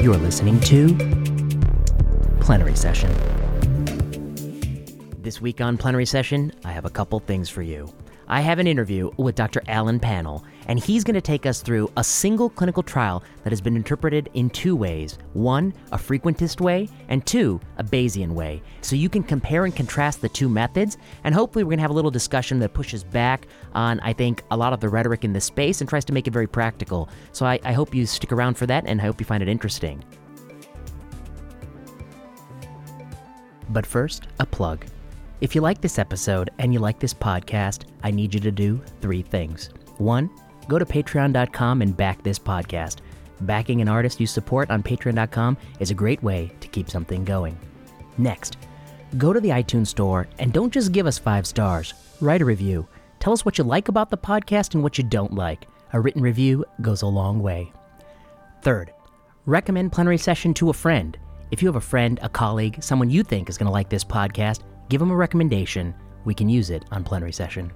You're listening to Plenary Session. This week on Plenary Session, I have a couple things for you. I have an interview with Dr. Alan Pannell, and he's going to take us through a single clinical trial that has been interpreted in two ways one, a frequentist way, and two, a Bayesian way. So you can compare and contrast the two methods, and hopefully, we're going to have a little discussion that pushes back on, I think, a lot of the rhetoric in this space and tries to make it very practical. So I, I hope you stick around for that, and I hope you find it interesting. But first, a plug. If you like this episode and you like this podcast, I need you to do three things. One, go to patreon.com and back this podcast. Backing an artist you support on patreon.com is a great way to keep something going. Next, go to the iTunes store and don't just give us five stars, write a review. Tell us what you like about the podcast and what you don't like. A written review goes a long way. Third, recommend Plenary Session to a friend. If you have a friend, a colleague, someone you think is going to like this podcast, give them a recommendation. We can use it on Plenary Session.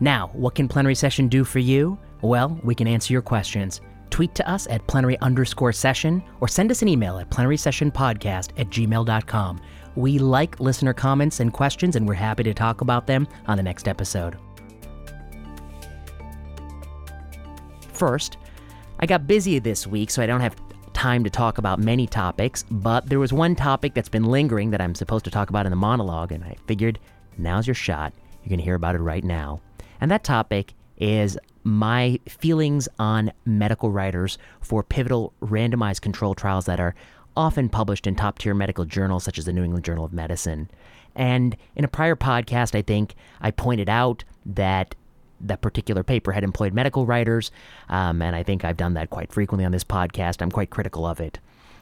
Now, what can Plenary Session do for you? Well, we can answer your questions. Tweet to us at plenary underscore session or send us an email at plenarysessionpodcast at gmail.com. We like listener comments and questions, and we're happy to talk about them on the next episode. First, I got busy this week, so I don't have time to talk about many topics, but there was one topic that's been lingering that I'm supposed to talk about in the monologue, and I figured now's your shot. You're going to hear about it right now. And that topic is my feelings on medical writers for pivotal randomized control trials that are often published in top tier medical journals such as the New England Journal of Medicine. And in a prior podcast, I think I pointed out that that particular paper had employed medical writers, um, and I think I've done that quite frequently on this podcast. I'm quite critical of it.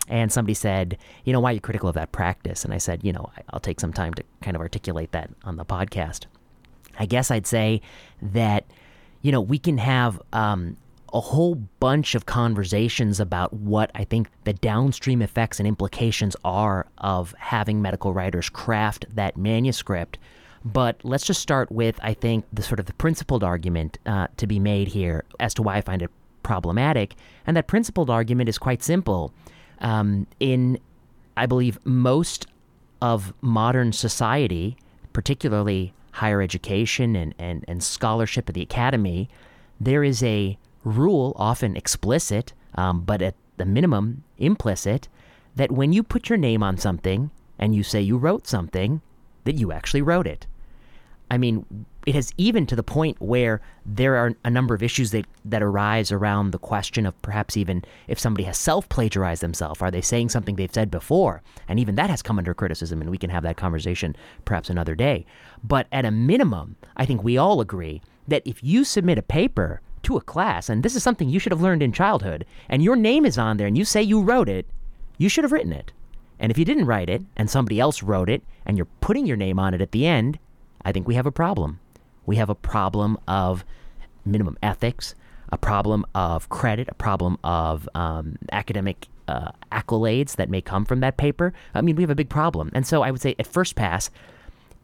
And somebody said, you know, why are you critical of that practice? And I said, you know, I'll take some time to kind of articulate that on the podcast. I guess I'd say that, you know, we can have um, a whole bunch of conversations about what I think the downstream effects and implications are of having medical writers craft that manuscript. But let's just start with, I think, the sort of the principled argument uh, to be made here as to why I find it problematic. And that principled argument is quite simple. Um, in, I believe, most of modern society, particularly higher education and, and, and scholarship at the academy, there is a rule, often explicit, um, but at the minimum implicit, that when you put your name on something and you say you wrote something, that you actually wrote it. I mean, it has even to the point where there are a number of issues that, that arise around the question of perhaps even if somebody has self plagiarized themselves, are they saying something they've said before? And even that has come under criticism, and we can have that conversation perhaps another day. But at a minimum, I think we all agree that if you submit a paper to a class, and this is something you should have learned in childhood, and your name is on there and you say you wrote it, you should have written it. And if you didn't write it and somebody else wrote it and you're putting your name on it at the end, I think we have a problem. We have a problem of minimum ethics, a problem of credit, a problem of um, academic uh, accolades that may come from that paper. I mean, we have a big problem. And so I would say at first pass,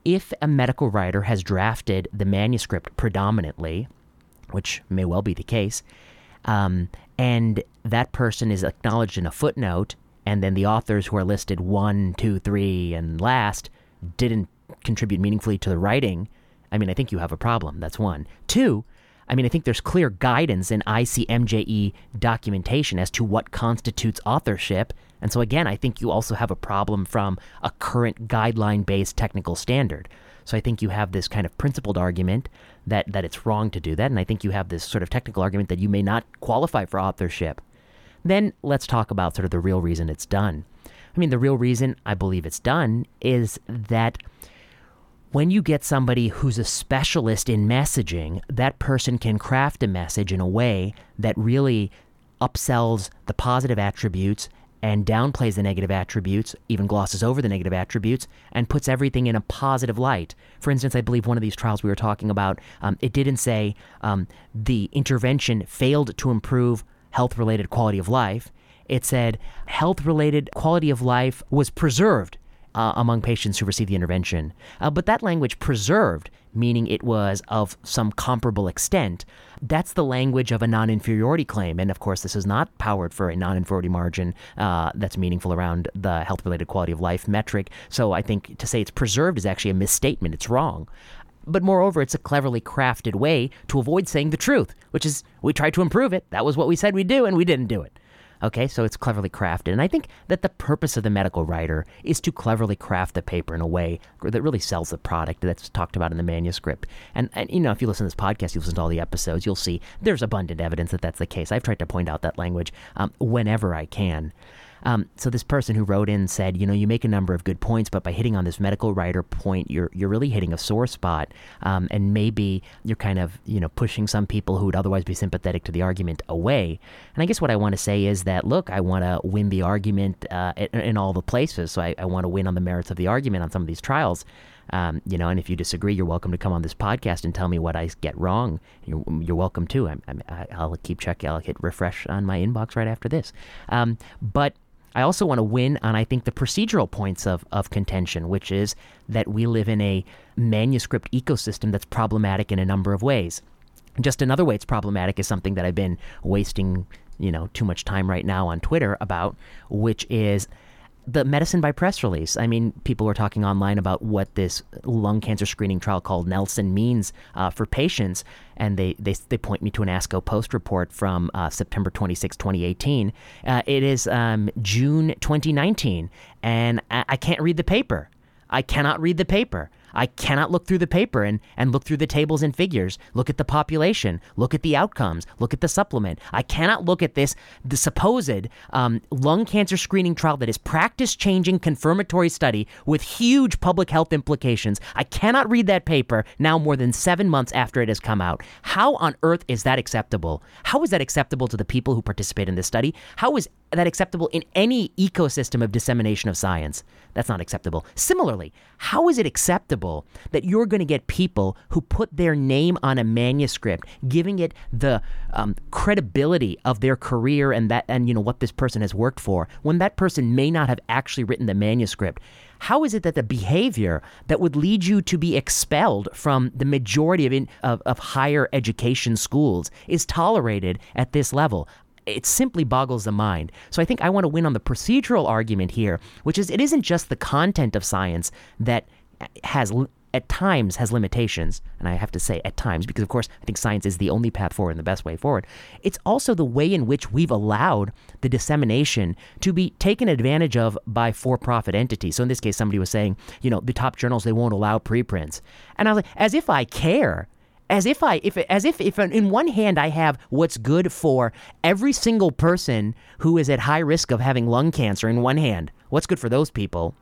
if a medical writer has drafted the manuscript predominantly, which may well be the case, um, and that person is acknowledged in a footnote, and then the authors who are listed one, two, three, and last didn't contribute meaningfully to the writing, I mean, I think you have a problem. That's one. Two, I mean, I think there's clear guidance in ICMJE documentation as to what constitutes authorship. And so, again, I think you also have a problem from a current guideline based technical standard. So, I think you have this kind of principled argument that, that it's wrong to do that. And I think you have this sort of technical argument that you may not qualify for authorship. Then let's talk about sort of the real reason it's done. I mean, the real reason I believe it's done is that when you get somebody who's a specialist in messaging, that person can craft a message in a way that really upsells the positive attributes and downplays the negative attributes, even glosses over the negative attributes, and puts everything in a positive light. For instance, I believe one of these trials we were talking about, um, it didn't say um, the intervention failed to improve health related quality of life. It said health related quality of life was preserved uh, among patients who received the intervention. Uh, but that language preserved, meaning it was of some comparable extent, that's the language of a non inferiority claim. And of course, this is not powered for a non inferiority margin uh, that's meaningful around the health related quality of life metric. So I think to say it's preserved is actually a misstatement. It's wrong. But moreover, it's a cleverly crafted way to avoid saying the truth, which is we tried to improve it. That was what we said we'd do, and we didn't do it. Okay, so it's cleverly crafted. And I think that the purpose of the medical writer is to cleverly craft the paper in a way that really sells the product that's talked about in the manuscript. And, and you know, if you listen to this podcast, you listen to all the episodes, you'll see there's abundant evidence that that's the case. I've tried to point out that language um, whenever I can. Um, so this person who wrote in said, you know, you make a number of good points, but by hitting on this medical writer point, you're you're really hitting a sore spot, um, and maybe you're kind of you know pushing some people who would otherwise be sympathetic to the argument away. And I guess what I want to say is that look, I want to win the argument uh, in, in, all the places, so I, I want to win on the merits of the argument on some of these trials. Um, you know, and if you disagree, you're welcome to come on this podcast and tell me what I get wrong. You're, you're welcome to. I will keep checking. I'll hit refresh on my inbox right after this. Um, but I also want to win on, I think, the procedural points of, of contention, which is that we live in a manuscript ecosystem that's problematic in a number of ways. Just another way it's problematic is something that I've been wasting, you know, too much time right now on Twitter about, which is the medicine by press release. I mean, people were talking online about what this lung cancer screening trial called Nelson means uh, for patients, and they, they they point me to an ASCO post report from uh, September 26, 2018. Uh, it is um, June 2019, and I, I can't read the paper. I cannot read the paper. I cannot look through the paper and, and look through the tables and figures, look at the population, look at the outcomes, look at the supplement. I cannot look at this, the supposed um, lung cancer screening trial that is practice changing confirmatory study with huge public health implications. I cannot read that paper now more than seven months after it has come out. How on earth is that acceptable? How is that acceptable to the people who participate in this study? How is that acceptable in any ecosystem of dissemination of science? That's not acceptable. Similarly, how is it acceptable that you're going to get people who put their name on a manuscript, giving it the um, credibility of their career and that and you know what this person has worked for, when that person may not have actually written the manuscript? How is it that the behavior that would lead you to be expelled from the majority of, in, of, of higher education schools is tolerated at this level? it simply boggles the mind. So I think I want to win on the procedural argument here, which is it isn't just the content of science that has at times has limitations, and I have to say at times because of course I think science is the only path forward and the best way forward. It's also the way in which we've allowed the dissemination to be taken advantage of by for-profit entities. So in this case, somebody was saying, you know, the top journals they won't allow preprints, and I was like, as if I care as if I if as if if in one hand I have what's good for every single person who is at high risk of having lung cancer in one hand. What's good for those people?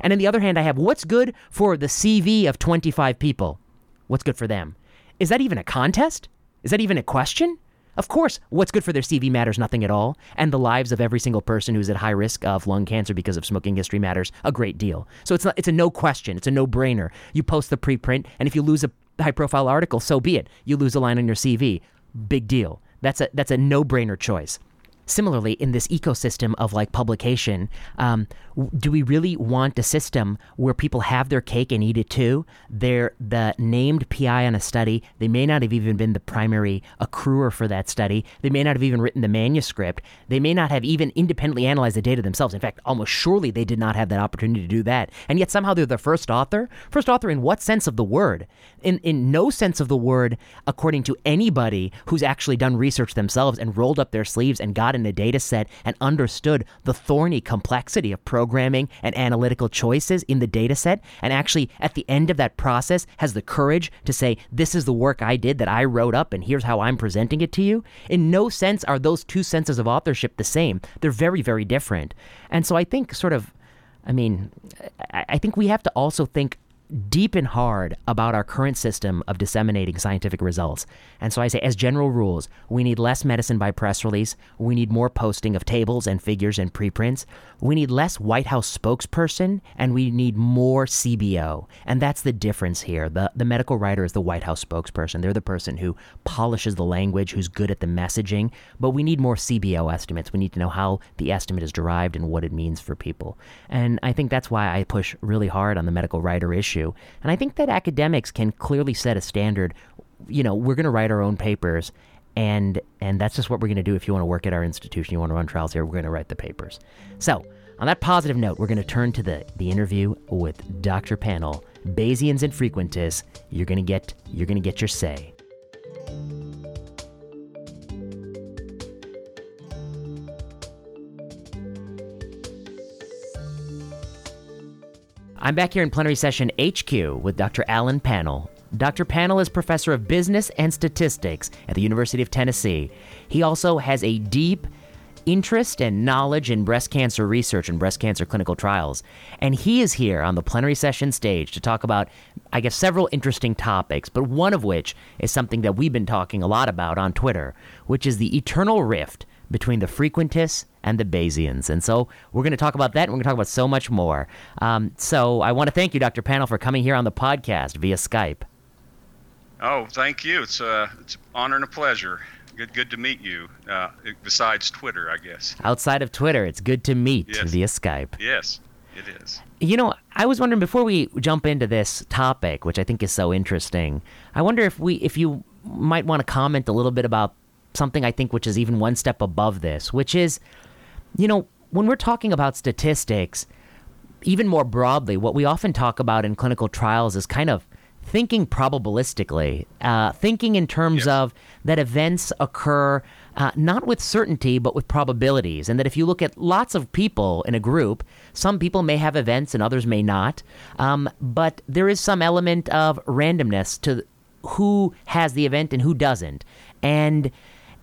And on the other hand I have what's good for the CV of 25 people. What's good for them? Is that even a contest? Is that even a question? Of course, what's good for their CV matters nothing at all, and the lives of every single person who's at high risk of lung cancer because of smoking history matters a great deal. So it's not, it's a no question, it's a no brainer. You post the preprint, and if you lose a high profile article, so be it. You lose a line on your CV. Big deal. That's a that's a no brainer choice. Similarly, in this ecosystem of like publication, um, do we really want a system where people have their cake and eat it too? They're the named PI on a study. They may not have even been the primary accruer for that study. They may not have even written the manuscript. They may not have even independently analyzed the data themselves. In fact, almost surely they did not have that opportunity to do that. And yet somehow they're the first author. First author in what sense of the word? In in no sense of the word, according to anybody who's actually done research themselves and rolled up their sleeves and got in a data set and understood the thorny complexity of programming and analytical choices in the data set, and actually at the end of that process has the courage to say, This is the work I did that I wrote up, and here's how I'm presenting it to you. In no sense are those two senses of authorship the same. They're very, very different. And so I think, sort of, I mean, I think we have to also think deep and hard about our current system of disseminating scientific results. And so I say, as general rules, we need less medicine by press release. We need more posting of tables and figures and preprints. We need less White House spokesperson, and we need more CBO. And that's the difference here. The, the medical writer is the White House spokesperson. They're the person who polishes the language, who's good at the messaging. But we need more CBO estimates. We need to know how the estimate is derived and what it means for people. And I think that's why I push really hard on the medical writer issue. And I think that academics can clearly set a standard. You know, we're going to write our own papers and and that's just what we're going to do if you want to work at our institution you want to run trials here we're going to write the papers. So on that positive note we're going to turn to the the interview with dr pannell bayesians and frequentists. You're going to get you're going to get your say I'm back here in plenary session HQ with Dr. Alan Pannell. Dr. Pannell is professor of business and statistics at the University of Tennessee. He also has a deep interest and knowledge in breast cancer research and breast cancer clinical trials. And he is here on the plenary session stage to talk about, I guess, several interesting topics, but one of which is something that we've been talking a lot about on Twitter, which is the eternal rift between the frequentists and the Bayesians. And so we're going to talk about that, and we're going to talk about so much more. Um, so I want to thank you, Dr. Pannell, for coming here on the podcast via Skype. Oh, thank you. It's, a uh, it's an honor and a pleasure. Good, good to meet you. Uh, besides Twitter, I guess. Outside of Twitter, it's good to meet yes. via Skype. Yes, it is. You know, I was wondering before we jump into this topic, which I think is so interesting. I wonder if we, if you might want to comment a little bit about something I think which is even one step above this, which is, you know, when we're talking about statistics, even more broadly, what we often talk about in clinical trials is kind of thinking probabilistically, uh, thinking in terms of that events occur uh, not with certainty, but with probabilities. And that if you look at lots of people in a group, some people may have events and others may not. Um, but there is some element of randomness to who has the event and who doesn't. And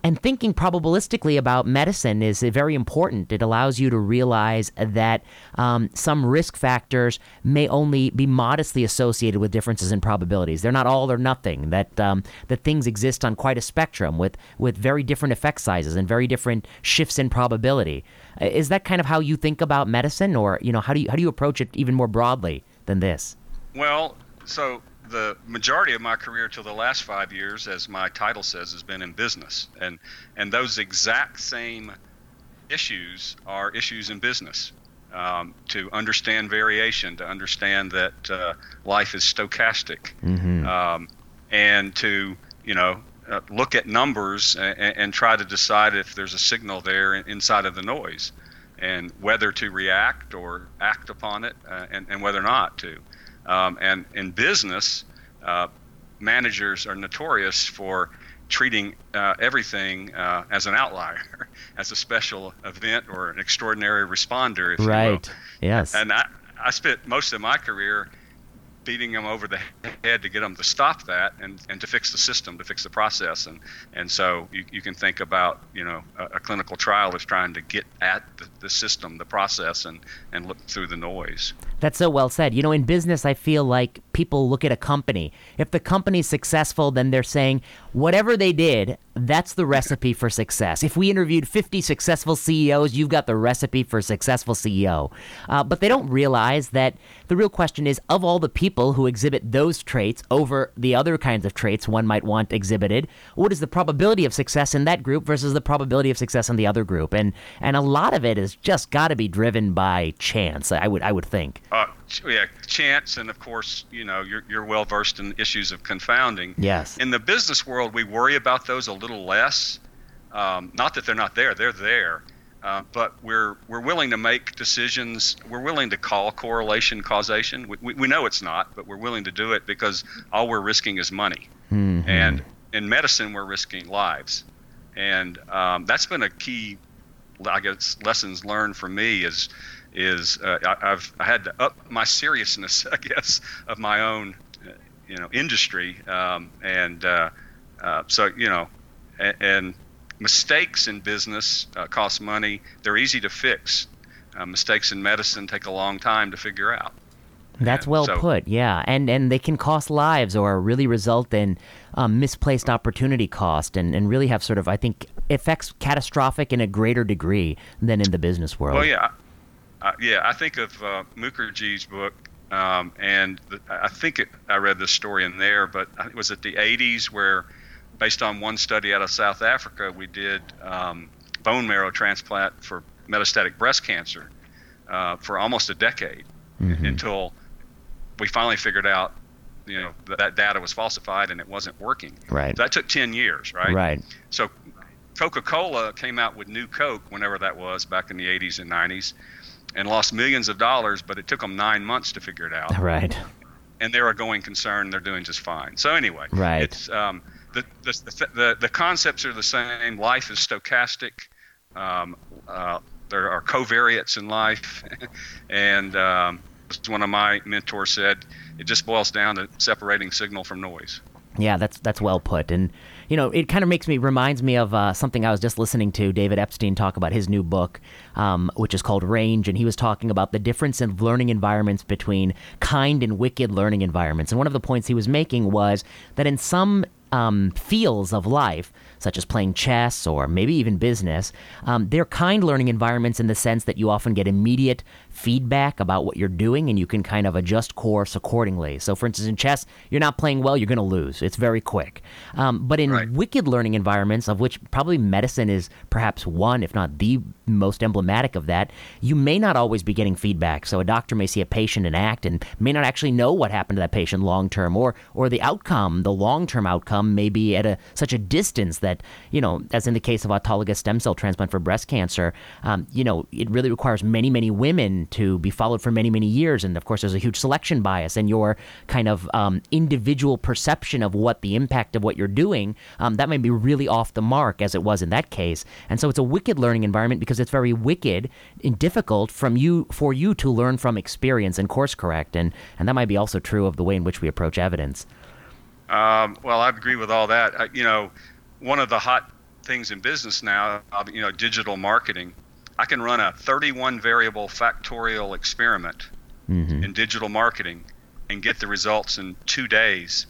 and thinking probabilistically about medicine is very important. It allows you to realize that um, some risk factors may only be modestly associated with differences in probabilities. They're not all or nothing. That um, that things exist on quite a spectrum with with very different effect sizes and very different shifts in probability. Is that kind of how you think about medicine, or you know how do you how do you approach it even more broadly than this? Well, so the majority of my career till the last five years, as my title says, has been in business, and and those exact same issues are issues in business. Um, to understand variation, to understand that uh, life is stochastic, mm-hmm. um, and to you know uh, look at numbers and, and, try to decide if there's a signal there inside of the noise, and whether to react or act upon it, uh, and, and whether or not to. Um, and in business, uh, managers are notorious for treating uh, everything uh, as an outlier, as a special event or an extraordinary responder, if right. you will. Yes. And I, I spent most of my career beating them over the head to get them to stop that and, and to fix the system, to fix the process. And, and so you, you can think about, you know, a, a clinical trial is trying to get at the, the system, the process, and, and look through the noise. That's so well said. You know, in business, I feel like people look at a company. If the company's successful, then they're saying whatever they did, that's the recipe for success. If we interviewed 50 successful CEOs, you've got the recipe for a successful CEO. Uh, but they don't realize that the real question is of all the people who exhibit those traits over the other kinds of traits one might want exhibited, what is the probability of success in that group versus the probability of success in the other group? And and a lot of it has just got to be driven by chance. I would I would think. Uh, yeah, chance, and of course, you know, you're, you're well versed in issues of confounding. Yes. In the business world, we worry about those a little less. Um, not that they're not there; they're there. Uh, but we're we're willing to make decisions. We're willing to call correlation causation. We, we, we know it's not, but we're willing to do it because all we're risking is money. Mm-hmm. And in medicine, we're risking lives, and um, that's been a key, I guess, lessons learned for me is is uh, I, have I had to up my seriousness, I guess, of my own, uh, you know, industry, um, and uh, uh, so you know, and, and mistakes in business uh, cost money. They're easy to fix. Uh, mistakes in medicine take a long time to figure out. That's well so- put. Yeah, and and they can cost lives or really result in um, misplaced opportunity cost, and and really have sort of I think effects catastrophic in a greater degree than in the business world. Well, yeah, uh, yeah. I think of uh, Mukherjee's book, um, and the, I think it, I read this story in there, but I think it was at the 80s where, based on one study out of South Africa, we did um, bone marrow transplant for metastatic breast cancer uh, for almost a decade until we finally figured out, you know, that, that data was falsified and it wasn't working. Right. So that took 10 years, right? Right. So Coca-Cola came out with New Coke whenever that was back in the 80s and 90s and lost millions of dollars, but it took them 9 months to figure it out. Right. And they're a going concern, they're doing just fine. So anyway, Right. it's um, the, the, the, the, the concepts are the same. Life is stochastic. Um, uh, there are covariates in life. and um, as one of my mentors said, it just boils down to separating signal from noise. Yeah, that's that's well put, and you know, it kind of makes me reminds me of uh, something I was just listening to David Epstein talk about his new book, um, which is called Range, and he was talking about the difference in learning environments between kind and wicked learning environments, and one of the points he was making was that in some um, fields of life, such as playing chess or maybe even business, um, they're kind learning environments in the sense that you often get immediate feedback about what you're doing and you can kind of adjust course accordingly. So, for instance, in chess, you're not playing well, you're going to lose. It's very quick. Um, but in Right. wicked learning environments, of which probably medicine is perhaps one, if not the most emblematic of that, you may not always be getting feedback. So, a doctor may see a patient and act and may not actually know what happened to that patient long term, or or the outcome, the long term outcome, may be at a such a distance that you know, as in the case of autologous stem cell transplant for breast cancer, um, you know, it really requires many many women to be followed for many many years, and of course, there's a huge selection bias, and your kind of um, individual perception of what the impact of what you're doing um, that may be really off the mark, as it was in that case, and so it's a wicked learning environment because it's very wicked and difficult from you for you to learn from experience and course correct, and and that might be also true of the way in which we approach evidence. Um, well, I agree with all that. I, you know, one of the hot things in business now, uh, you know, digital marketing. I can run a 31 variable factorial experiment Mm-hmm. in digital marketing and get the results in two days,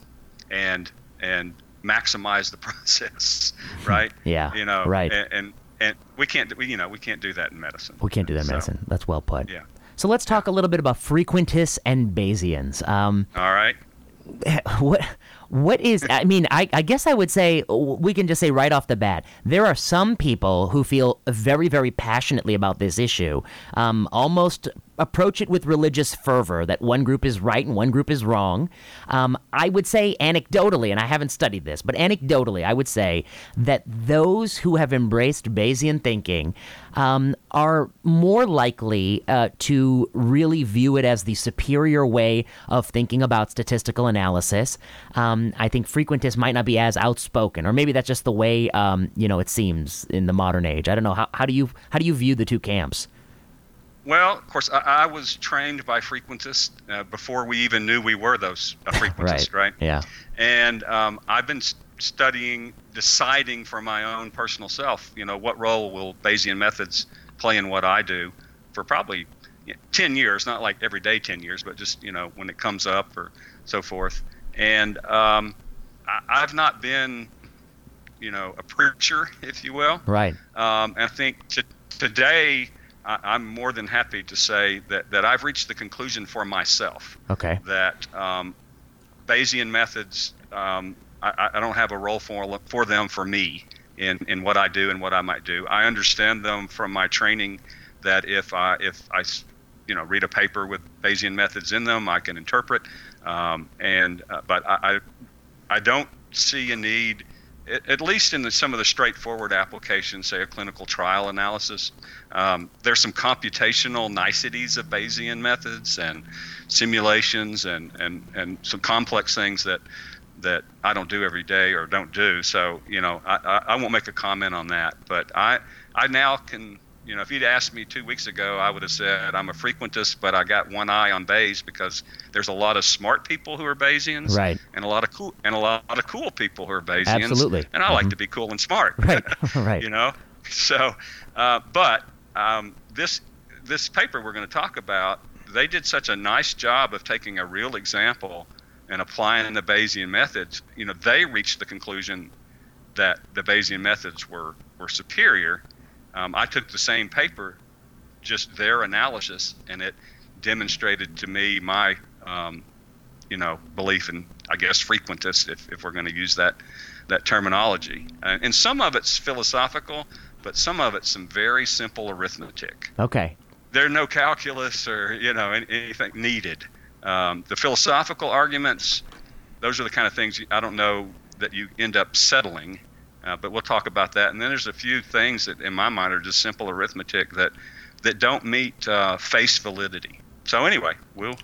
and and maximize the process, right? Yeah, You know, right. And and, and we can't, we, you know, we can't do that in medicine. We can't do that in So, medicine. That's well put. Yeah. So let's talk a little bit about frequentists and Bayesians. Um, All right. what what is i mean I, I guess i would say we can just say right off the bat there are some people who feel very very passionately about this issue. Um, almost approach it with religious fervor that one group is right and one group is wrong um, i would say anecdotally and i haven't studied this but anecdotally i would say that those who have embraced bayesian thinking um, are more likely uh, to really view it as the superior way of thinking about statistical analysis. Um, I think frequentists might not be as outspoken, or maybe that's just the way um, you know it seems in the modern age. I don't know. How, how do you how do you view the two camps? Well, of course, I, I was trained by frequentists uh, before we even knew we were those uh, frequentists, right? Yeah. And um, I've been studying, deciding for my own personal self, you know, what role will Bayesian methods play in what I do for probably you know, 10 years, not like every day 10 years, but just, you know, when it comes up or so forth. And um, I, I've not been, you know, a preacher, if you will. Right. Um, and I think today I- I'm more than happy to say that, that I've reached the conclusion for myself Okay. that um, Bayesian methods, um, I, I don't have a role for, for them for me in, in what I do and what I might do. I understand them from my training that if I, if I you know, read a paper with Bayesian methods in them, I can interpret. Um, and uh, but I, I, I don't see a need, at, least in the, some of the straightforward applications, say a clinical trial analysis. Um, there's some computational niceties of Bayesian methods and simulations and, and, and some complex things that that I don't do every day or don't do. So you know, I, I, I won't make a comment on that. But I I now can you know, if you'd asked me two weeks ago, I would have said I'm a frequentist, but I got one eye on Bayes because there's a lot of smart people who are Bayesians, Right. and a lot of cool and a lot of cool people who are Bayesians. Absolutely. And I like Mhm. to be cool and smart. Right. right. you know, so uh, but um, this this paper we're going to talk about they did such a nice job of taking a real example and applying the Bayesian methods. You know, they reached the conclusion that the Bayesian methods were were superior. Um, I took the same paper, just their analysis, and it demonstrated to me my um, you know belief in I guess frequentist if, if we're going to use that that terminology. Uh, and some of it's philosophical, but some of it's some very simple arithmetic. Okay. There's no calculus or you know anything needed. Um, the philosophical arguments, those are the kind of things I don't know that you end up settling. Uh, but we'll talk about that. And then there's a few things that, in my mind, are just simple arithmetic that that don't meet uh, face validity. So anyway, we'll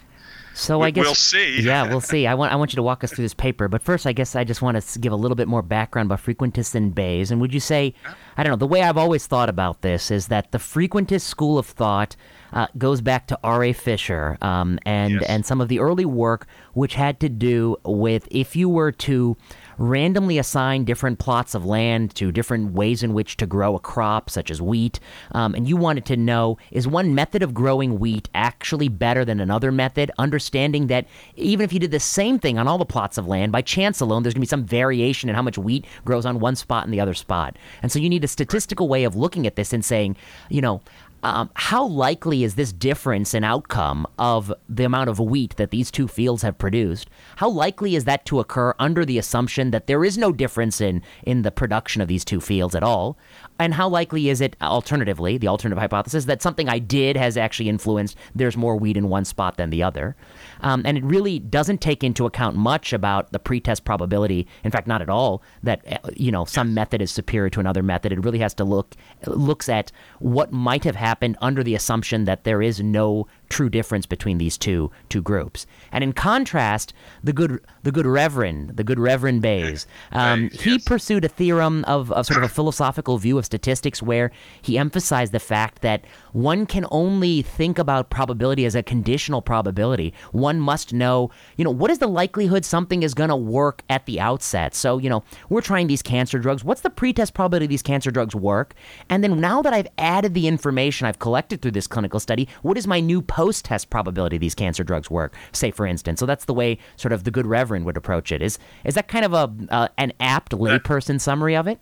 so I guess we'll see. yeah, we'll see. I want I want you to walk us through this paper, but first, I guess I just want to give a little bit more background about frequentists and Bayes. And would you say, I don't know, the way I've always thought about this is that the frequentist school of thought uh, goes back to R. A. Fisher um, and Yes. and some of the early work which had to do with if you were to randomly assign different plots of land to different ways in which to grow a crop, such as wheat, um, and you wanted to know is one method of growing wheat actually better than another method, understanding that even if you did the same thing on all the plots of land, by chance alone, there's going to be some variation in how much wheat grows on one spot and the other spot. And so you need a statistical way of looking at this and saying, you know, um, how likely is this difference in outcome of the amount of wheat that these two fields have produced? How likely is that to occur under the assumption that there is no difference in, in the production of these two fields at all? And how likely is it, alternatively, the alternative hypothesis, that something I did has actually influenced there's more weed in one spot than the other? Um, and it really doesn't take into account much about the pretest probability. In fact, not at all. That uh, you know some method is superior to another method. It really has to look looks at what might have happened under the assumption that there is no true difference between these two two groups. And in contrast, the good the good Reverend the good Reverend Bayes, um, Bayes, he pursued a theorem of, of sort of a philosophical view of statistics where he emphasized the fact that one can only think about probability as a conditional probability. One must know, you know, what is the likelihood something is going to work at the outset? So, you know, we're trying these cancer drugs. What's the pretest probability these cancer drugs work? And then now that I've added the information I've collected through this clinical study, what is my new post test probability these cancer drugs work? Say, for instance. So that's the way sort of the good Reverend would approach it. Is is that kind of a uh, an apt layperson summary of it?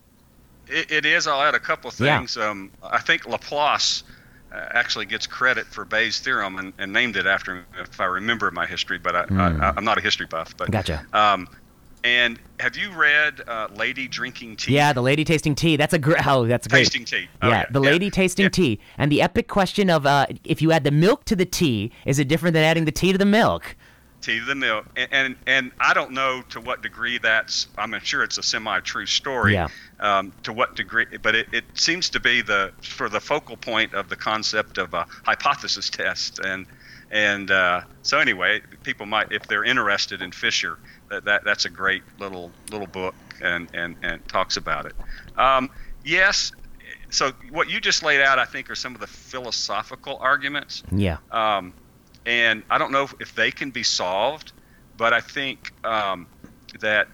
It, it is. I'll add a couple of Yeah. things. Um, I think Laplace actually gets credit for Bayes' theorem and, and named it after him, if I remember my history. But I, I, I'm not a history buff. But Hmm. Gotcha. Um, and have you read uh, Lady Drinking Tea? Yeah, the lady tasting tea. That's a great. Oh, that's great. Tasting tea. Oh, yeah, yeah, the yeah, lady tasting yeah. tea, and the epic question of uh, if you add the milk to the tea, is it different than adding the tea to the milk? Tea to the milk and, and and i don't know to what degree that's i'm sure it's a semi-true story Yeah. um, to what degree but it, it seems to be the for the focal point of the concept of a hypothesis test and and uh, so anyway people might if they're interested in fisher that, that that's a great little little book and and and talks about it um, yes so what you just laid out i think are some of the philosophical arguments Yeah. um, and I don't know if, if they can be solved, but I think um, that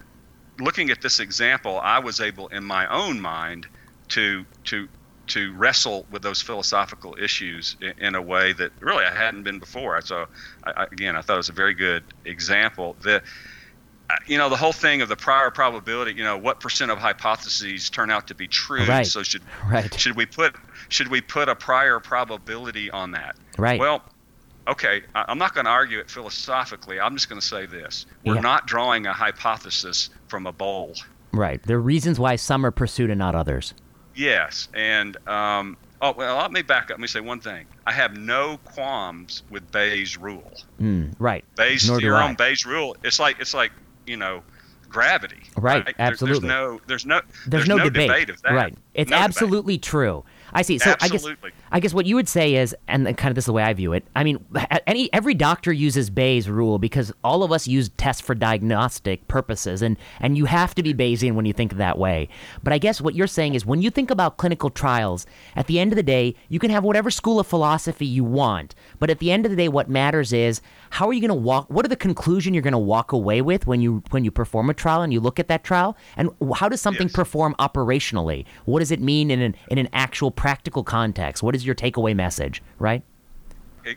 looking at this example, I was able in my own mind to to to wrestle with those philosophical issues in, in a way that really I hadn't been before. So I, again, I thought it was a very good example. The you know the whole thing of the prior probability. You know what percent of hypotheses turn out to be true. Right. So should Right. should we put should we put a prior probability on that? Right. Well, okay, I'm not going to argue it philosophically. I'm just going to say this: we're Yeah. not drawing a hypothesis from a bowl. Right. There are reasons why some are pursued and not others. Yes, and um, oh well, let me back up. Let me say one thing. I have no qualms with Bayes' rule. Mm, right. Bayes' Nor theorem. Bayes' rule. It's like it's like you know, gravity. Right, There- absolutely. There's no there's no There's, no, debate. of that. Right. It's No debate. absolutely true. I see. So I guess Absolutely. I guess what you would say is, and kind of this is the way I view it. I mean, any every doctor uses Bayes' rule because all of us use tests for diagnostic purposes, and and you have to be Bayesian when you think that way. But I guess what you're saying is, when you think about clinical trials, at the end of the day, you can have whatever school of philosophy you want, but at the end of the day, what matters is how are you going to walk? What are the conclusion you're going to walk away with when you when you perform a trial and you look at that trial, and how does something Yes. perform operationally? What does it mean in an in an actual practical context? What is your takeaway message? Right?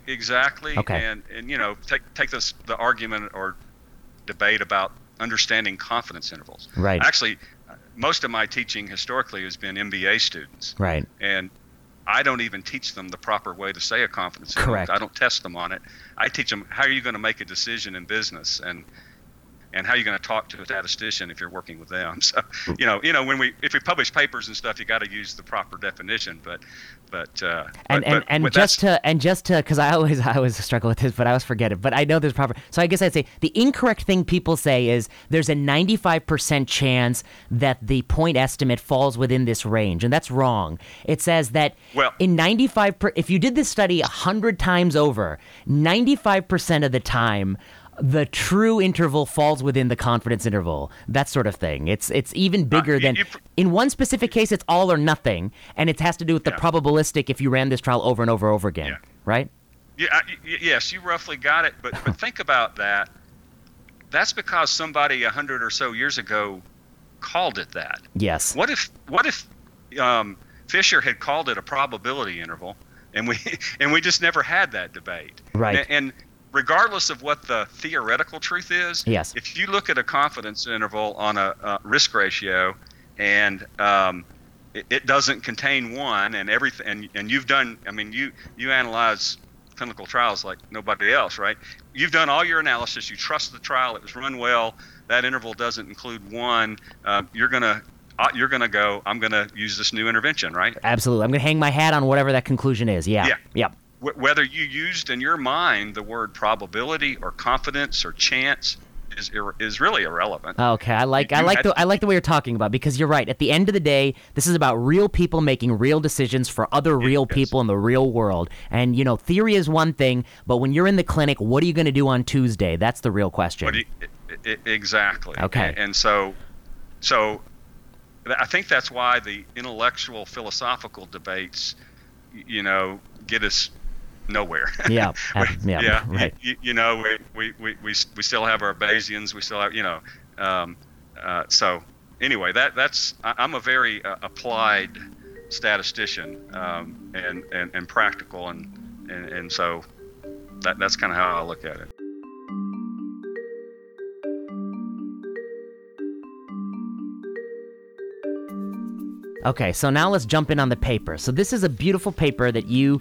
Exactly. Okay. And and you know, take take this the argument or debate about understanding confidence intervals. Right. Actually, most of my teaching historically has been MBA students, Right. and I don't even teach them the proper way to say a confidence interval. Correct. I don't test them on it. I teach them how are you going to make a decision in business and and how are you going to talk to a statistician if you're working with them. So, you know, you know, when we if we publish papers and stuff, you got to use the proper definition. But, but uh, and but, and, but- and but just to and just to because I always I always struggle with this, but I always forget it. But I know there's proper. So I guess I'd say the incorrect thing people say is there's a 95% chance that the point estimate falls within this range, and that's wrong. It says that Well- in 95 per, if you did this study 100 times over, 95% of the time the true interval falls within the confidence interval that sort of thing it's it's even bigger you- than pr- in one specific case it's all or nothing and it has to do with the Yeah. probabilistic if you ran this trial over and over and over again Yeah. right Yeah, I- yes, you roughly got it, but but think about that. That's because somebody a hundred or so years ago called it that. yes What if what if um, Fisher had called it a probability interval, and we and we just never had that debate? Right. And, and regardless of what the theoretical truth is, Yes. if you look at a confidence interval on a, uh risk ratio, and um, it, it doesn't contain one, and everything, and, and you've done, I mean, you you analyze clinical trials like nobody else, right? You've done all your analysis. You trust the trial; it was run well. That interval doesn't include one. Uh, you're gonna uh, you're gonna go. I'm gonna use this new intervention, right? absolutely i'm gonna hang my hat on whatever that conclusion is yeah Yeah. yep Wh- whether you used in your mind the word probability or confidence or chance is ir- is really irrelevant. Okay, I like I like had- the I like the way you're talking about because you're right. At the end of the day, this is about real people making real decisions for other real yes. people in the real world. And you know, theory is one thing, but when you're in the clinic, what are you going to do on Tuesday? That's the real question. You- exactly. Okay. And, and so, so I think that's why the intellectual philosophical debates, you know, get us nowhere. Yeah, ab- yeah, right. You, you know, we, we, we, we, still have our Bayesians. We still have, you know, um, uh, so anyway, that that's I'm a very uh, applied statistician um, and, and and practical and and, and so that that's kind of how I look at it. Okay, so now let's jump in on the paper. So this is a beautiful paper that you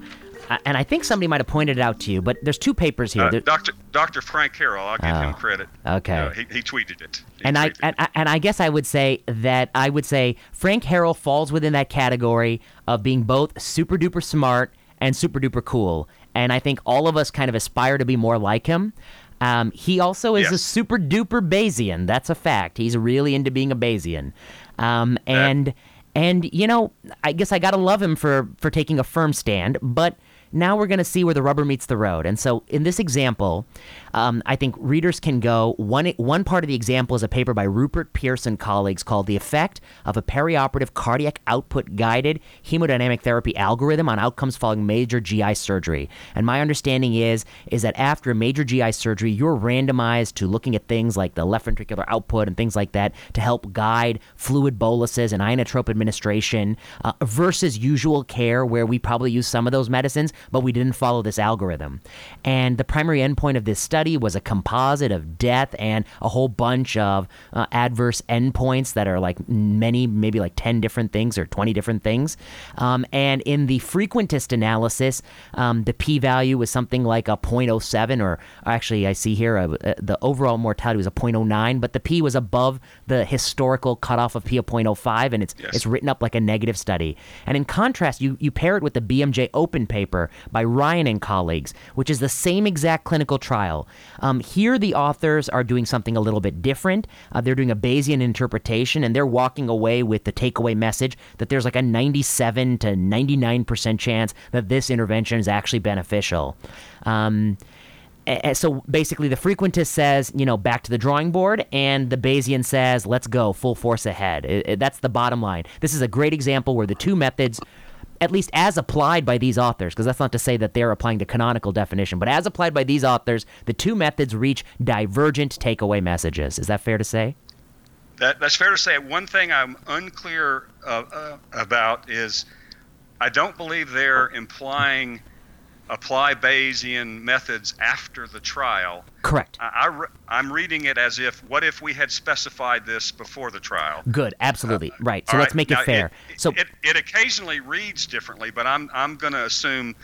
uh, and I think somebody might have pointed it out to you, but there's two papers here. Uh, There- Dr. Dr. Frank Harrell, I'll give Oh, him credit. okay. Uh, he, he tweeted it. He and I and, it. and I guess I would say that I would say Frank Harrell falls within that category of being both super duper smart and super duper cool. And I think all of us kind of aspire to be more like him. Um, he also is a super duper Bayesian. That's a fact. He's really into being a Bayesian. Um, and and you know, I guess I gotta love him for for taking a firm stand, but now we're going to see where the rubber meets the road. And so, in this example, um, I think readers can go. One one part of the example is a paper by Rupert Pearse and colleagues called "The Effect of a Perioperative Cardiac Output Guided Hemodynamic Therapy Algorithm on Outcomes Following Major GI Surgery." And my understanding is is that after major GI surgery, you're randomized to looking at things like the left ventricular output and things like that to help guide fluid boluses and inotrope administration uh, versus usual care where we probably use some of those medicines, but we didn't follow this algorithm. And the primary endpoint of this study was a composite of death and a whole bunch of uh, adverse endpoints that are like many, maybe like 10 different things or 20 different things. Um, and in the frequentist analysis, um, the p value was something like a 0.07, or actually, I see here uh, the overall mortality was a 0.09, but the p was above the historical cutoff of p of 0.05, and it's, Yes. it's written up like a negative study. And in contrast, you, you pair it with the BMJ Open paper by Ryan and colleagues, which is the same exact clinical trial. Um, here, the authors are doing something a little bit different. Uh, they're doing a Bayesian interpretation, and they're walking away with the takeaway message that there's like a 97 to 99% chance that this intervention is actually beneficial. Um, so basically, the frequentist says, you know, back to the drawing board, and the Bayesian says, let's go, full force ahead. It- it- that's the bottom line. This is a great example where the two methods, at least as applied by these authors, because that's not to say that they're applying the canonical definition, but as applied by these authors, the two methods reach divergent takeaway messages. Is that fair to say? That, that's fair to say. One thing I'm unclear uh, uh, about is I don't believe they're implying apply Bayesian methods after the trial. Correct. I, am reading it as if, what if we had specified this before the trial? Good, absolutely. Uh, right. So let's right. make it now, fair. It, so it, it occasionally reads differently, but I'm, I'm going to assume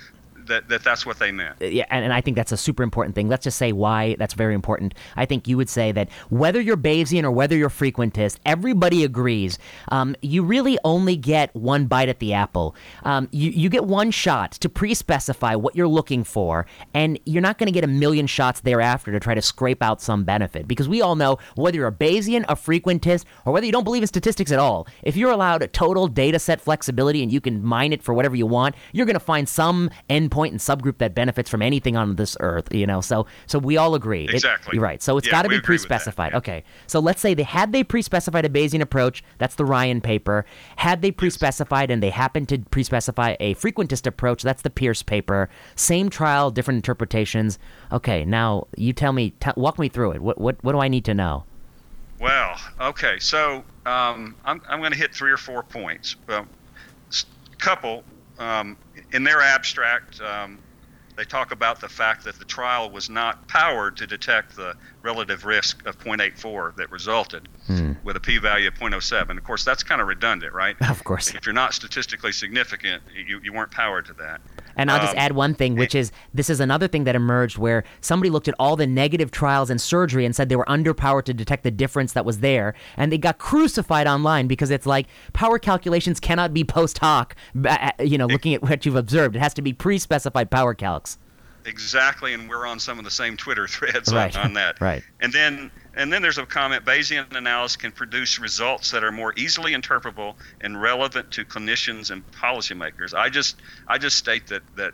that, that that's what they meant. Yeah, and, and I think that's a super important thing. Let's just say why that's very important. I think you would say that whether you're Bayesian or whether you're frequentist, everybody agrees um, you really only get one bite at the apple. Um, you, you get one shot to pre specify what you're looking for, and you're not going to get a million shots thereafter to try to scrape out some benefit. Because we all know whether you're a Bayesian, a frequentist, or whether you don't believe in statistics at all, if you're allowed a total data set flexibility and you can mine it for whatever you want, you're going to find some endpoint point and subgroup that benefits from anything on this earth, you know. So so we all agree. Exactly. It, you're right. So it's yeah, got to be pre-specified. Yeah. Okay. So let's say they had they pre-specified a Bayesian approach, that's the Ryan paper. Had they pre-specified yes. and they happened to pre-specify a frequentist approach, that's the Pearse paper. Same trial, different interpretations. Okay, now you tell me t- walk me through it. What what what do I need to know? Well, okay. So um, I'm, I'm going to hit three or four points. Well, couple um, in their abstract, um, they talk about the fact that the trial was not powered to detect the relative risk of 0.84 that resulted hmm. with a p-value of 0.07. Of course, that's kind of redundant, right? Of course. If you're not statistically significant, you, you weren't powered to that. And I'll just um, add one thing, which is this is another thing that emerged where somebody looked at all the negative trials in surgery and said they were underpowered to detect the difference that was there, and they got crucified online because it's like power calculations cannot be post hoc. You know, looking at what you've observed, it has to be pre-specified power calcs. Exactly, and we're on some of the same Twitter threads right. on, on, that. right. And then and then there's a comment Bayesian analysis can produce results that are more easily interpretable and relevant to clinicians and policymakers. I just I just state that that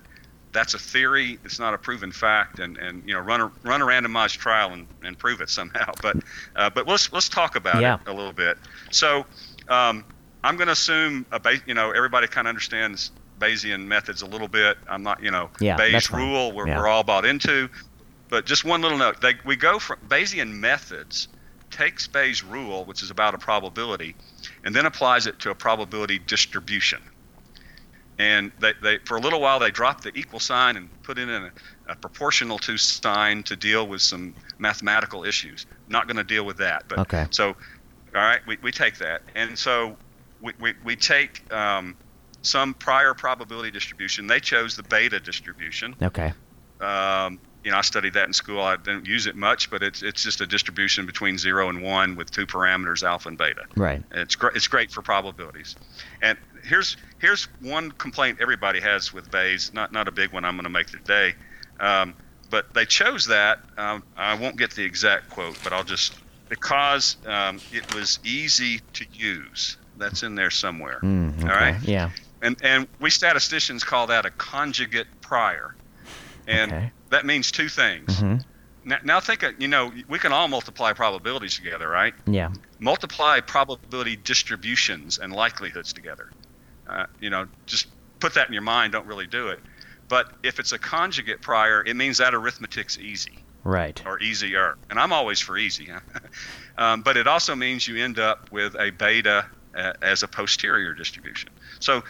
that's a theory. It's not a proven fact, and, and you know run a run a randomized trial and, and prove it somehow. But uh, but let's let's talk about yeah. it a little bit. So um, I'm going to assume a ba- you know everybody kind of understands Bayesian methods a little bit. I'm not, you know, yeah, Bayes rule we're, yeah. we're all bought into. But just one little note: they, we go from Bayesian methods takes Bayes' rule, which is about a probability, and then applies it to a probability distribution. And they, they for a little while they dropped the equal sign and put in a, a proportional to sign to deal with some mathematical issues. Not going to deal with that. But okay. so, all right, we, we take that, and so we, we, we take um, some prior probability distribution. They chose the beta distribution. Okay. Um, you know, I studied that in school. I didn't use it much, but it's it's just a distribution between zero and one with two parameters, alpha and beta. Right. It's great. It's great for probabilities. And here's here's one complaint everybody has with Bayes. Not not a big one. I'm going to make today. Um, but they chose that. Um, I won't get the exact quote, but I'll just because um, it was easy to use. That's in there somewhere. Mm, okay. All right. Yeah. And and we statisticians call that a conjugate prior, and okay. That means two things. Mm-hmm. Now, now think of you know we can all multiply probabilities together, right? Yeah. Multiply probability distributions and likelihoods together. Uh, you know, just put that in your mind. Don't really do it. But if it's a conjugate prior, it means that arithmetic's easy. Right. Or easier. And I'm always for easy. um, but it also means you end up with a beta uh, as a posterior distribution. So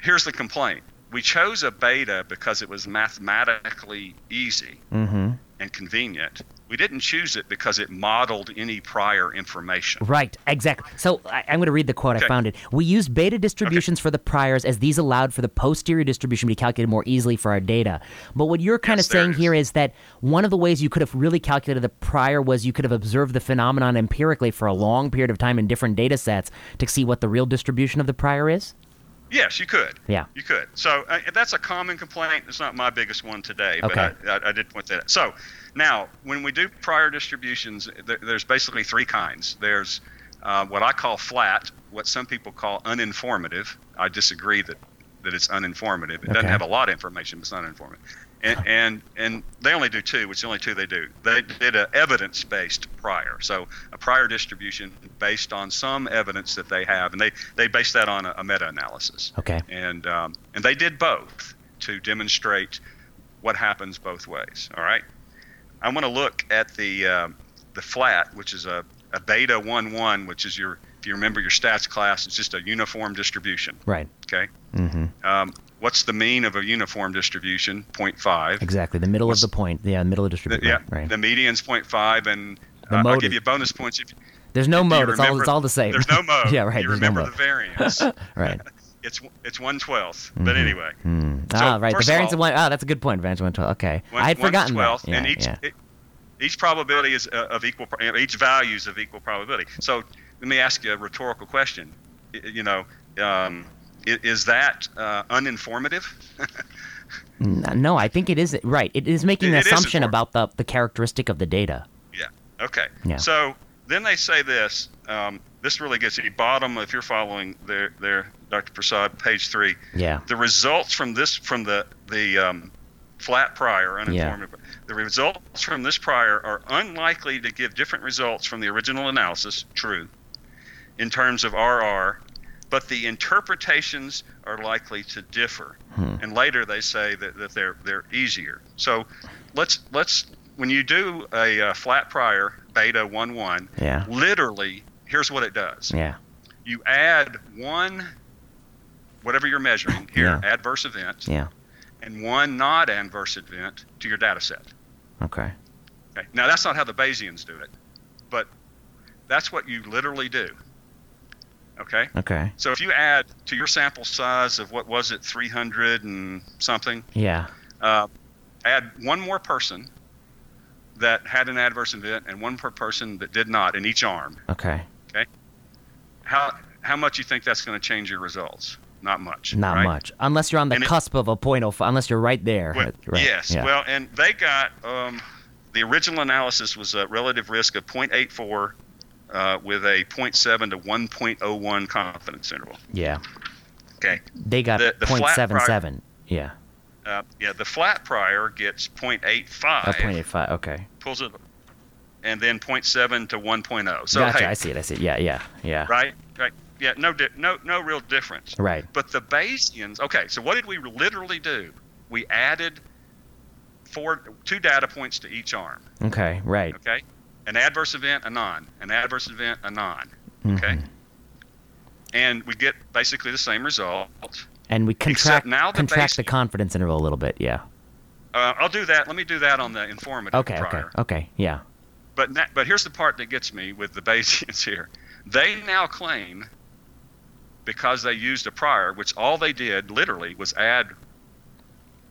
here's the complaint. We chose a beta because it was mathematically easy mm-hmm. and convenient. We didn't choose it because it modeled any prior information. Right, exactly. So I, am going to read the quote. Okay. I found it. We used beta distributions okay. for the priors as these allowed for the posterior distribution to be calculated more easily for our data. But what you're kind yes, of saying is. here is that one of the ways you could have really calculated the prior was you could have observed the phenomenon empirically for a long period of time in different data sets to see what the real distribution of the prior is? Yes, you could. Yeah. You could. So uh, that's a common complaint. It's not my biggest one today, but. I, I, I, did point that out. So now, when we do prior distributions, there, there's basically three kinds. There's uh, what I call flat, what some people call uninformative. I disagree that, that it's uninformative. It okay. doesn't have a lot of information, but it's not informative and, and and they only do two, which is the only two they do. They did an evidence-based prior, so a prior distribution based on some evidence that they have, and they they based that on a, a meta-analysis. Okay. And um, and they did both to demonstrate what happens both ways. All right. I want to look at the um, the flat, which is a, a beta one one, which is your if you remember your stats class, it's just a uniform distribution. Right. Okay. Mm-hmm. Um, what's the mean of a uniform distribution? 0.5. Exactly. The middle What's- of the point. Yeah, middle of The, distribution. yeah. right. The median's 0.5, and The uh, I'll give you bonus points if, There's no if mode. It's all. It's all the same. There's no mode. yeah. Right. You there's no remember the variance. right. it's it's one twelfth. But anyway, Hmm. So, ah, right. The first of variance all- of one. Oh, that's a good point. Variance of one twelve. Okay. one, I had one forgotten twelfth, that. Yeah. and each yeah. e- each probability is uh, of equal. Each value is of equal probability. So let me ask you a rhetorical question. You know, um, is that uh, uninformative? No, I think it is right. It is making an it assumption about the the characteristic of the data. Yeah. Okay. Yeah. So then they say this. Um, this really gets at the bottom. If you're following there, there, Dr. Prasad, page three. Yeah. The results from this, from the the um, flat prior, uninformative. Yeah. The results from this prior are unlikely to give different results from the original analysis. True. In terms of RR, but the interpretations are likely to differ. Hmm. And later they say that, that they're they're easier. So let's let's when you do a uh, flat prior beta one one, Yeah. literally here's what it does. Yeah. You add one whatever you're measuring here, Yeah. adverse event, Yeah. and one not adverse event to your data set. Okay. Okay. Now that's not how the Bayesians do it, but that's what you literally do. Okay. Okay. So if you add to your sample size of what was it, 300 and something, Yeah. uh, add one more person that had an adverse event and one per person that did not in each arm. Okay. Okay. How how much you think that's going to change your results? Not much. Not right? much, unless you're on the And it- cusp of a point five. Unless you're right there. Well, right. Yes. Yeah. Well, and they got um, the original analysis was a relative risk of 0.84 uh, with a 0.7 to 1.01 confidence interval. yeah. Okay. They got The- the flat point seven seven. Yeah. Uh, yeah. The flat prior gets 0.85. Oh, point eight five. Okay. pulls it, and then 0.7 to 1.0. So gotcha. hey, I see it. I see it. Yeah. Yeah. Yeah. right, right, yeah, no, di- no, no real difference. Right. But the Bayesians, okay, so what did we literally do? We added four, two data points to each arm. Okay. Right. Okay, an adverse event, a non, an adverse event, a non. Okay, Mhm. and we get basically the same result. And we contract contract the confidence interval a little bit. Yeah. Uh, I'll do that. Let me do that on the informative Okay. Okay. Okay. Yeah. But na- but here's the part that gets me with the Bayesians here. They now claim because they used a prior, which all they did literally was add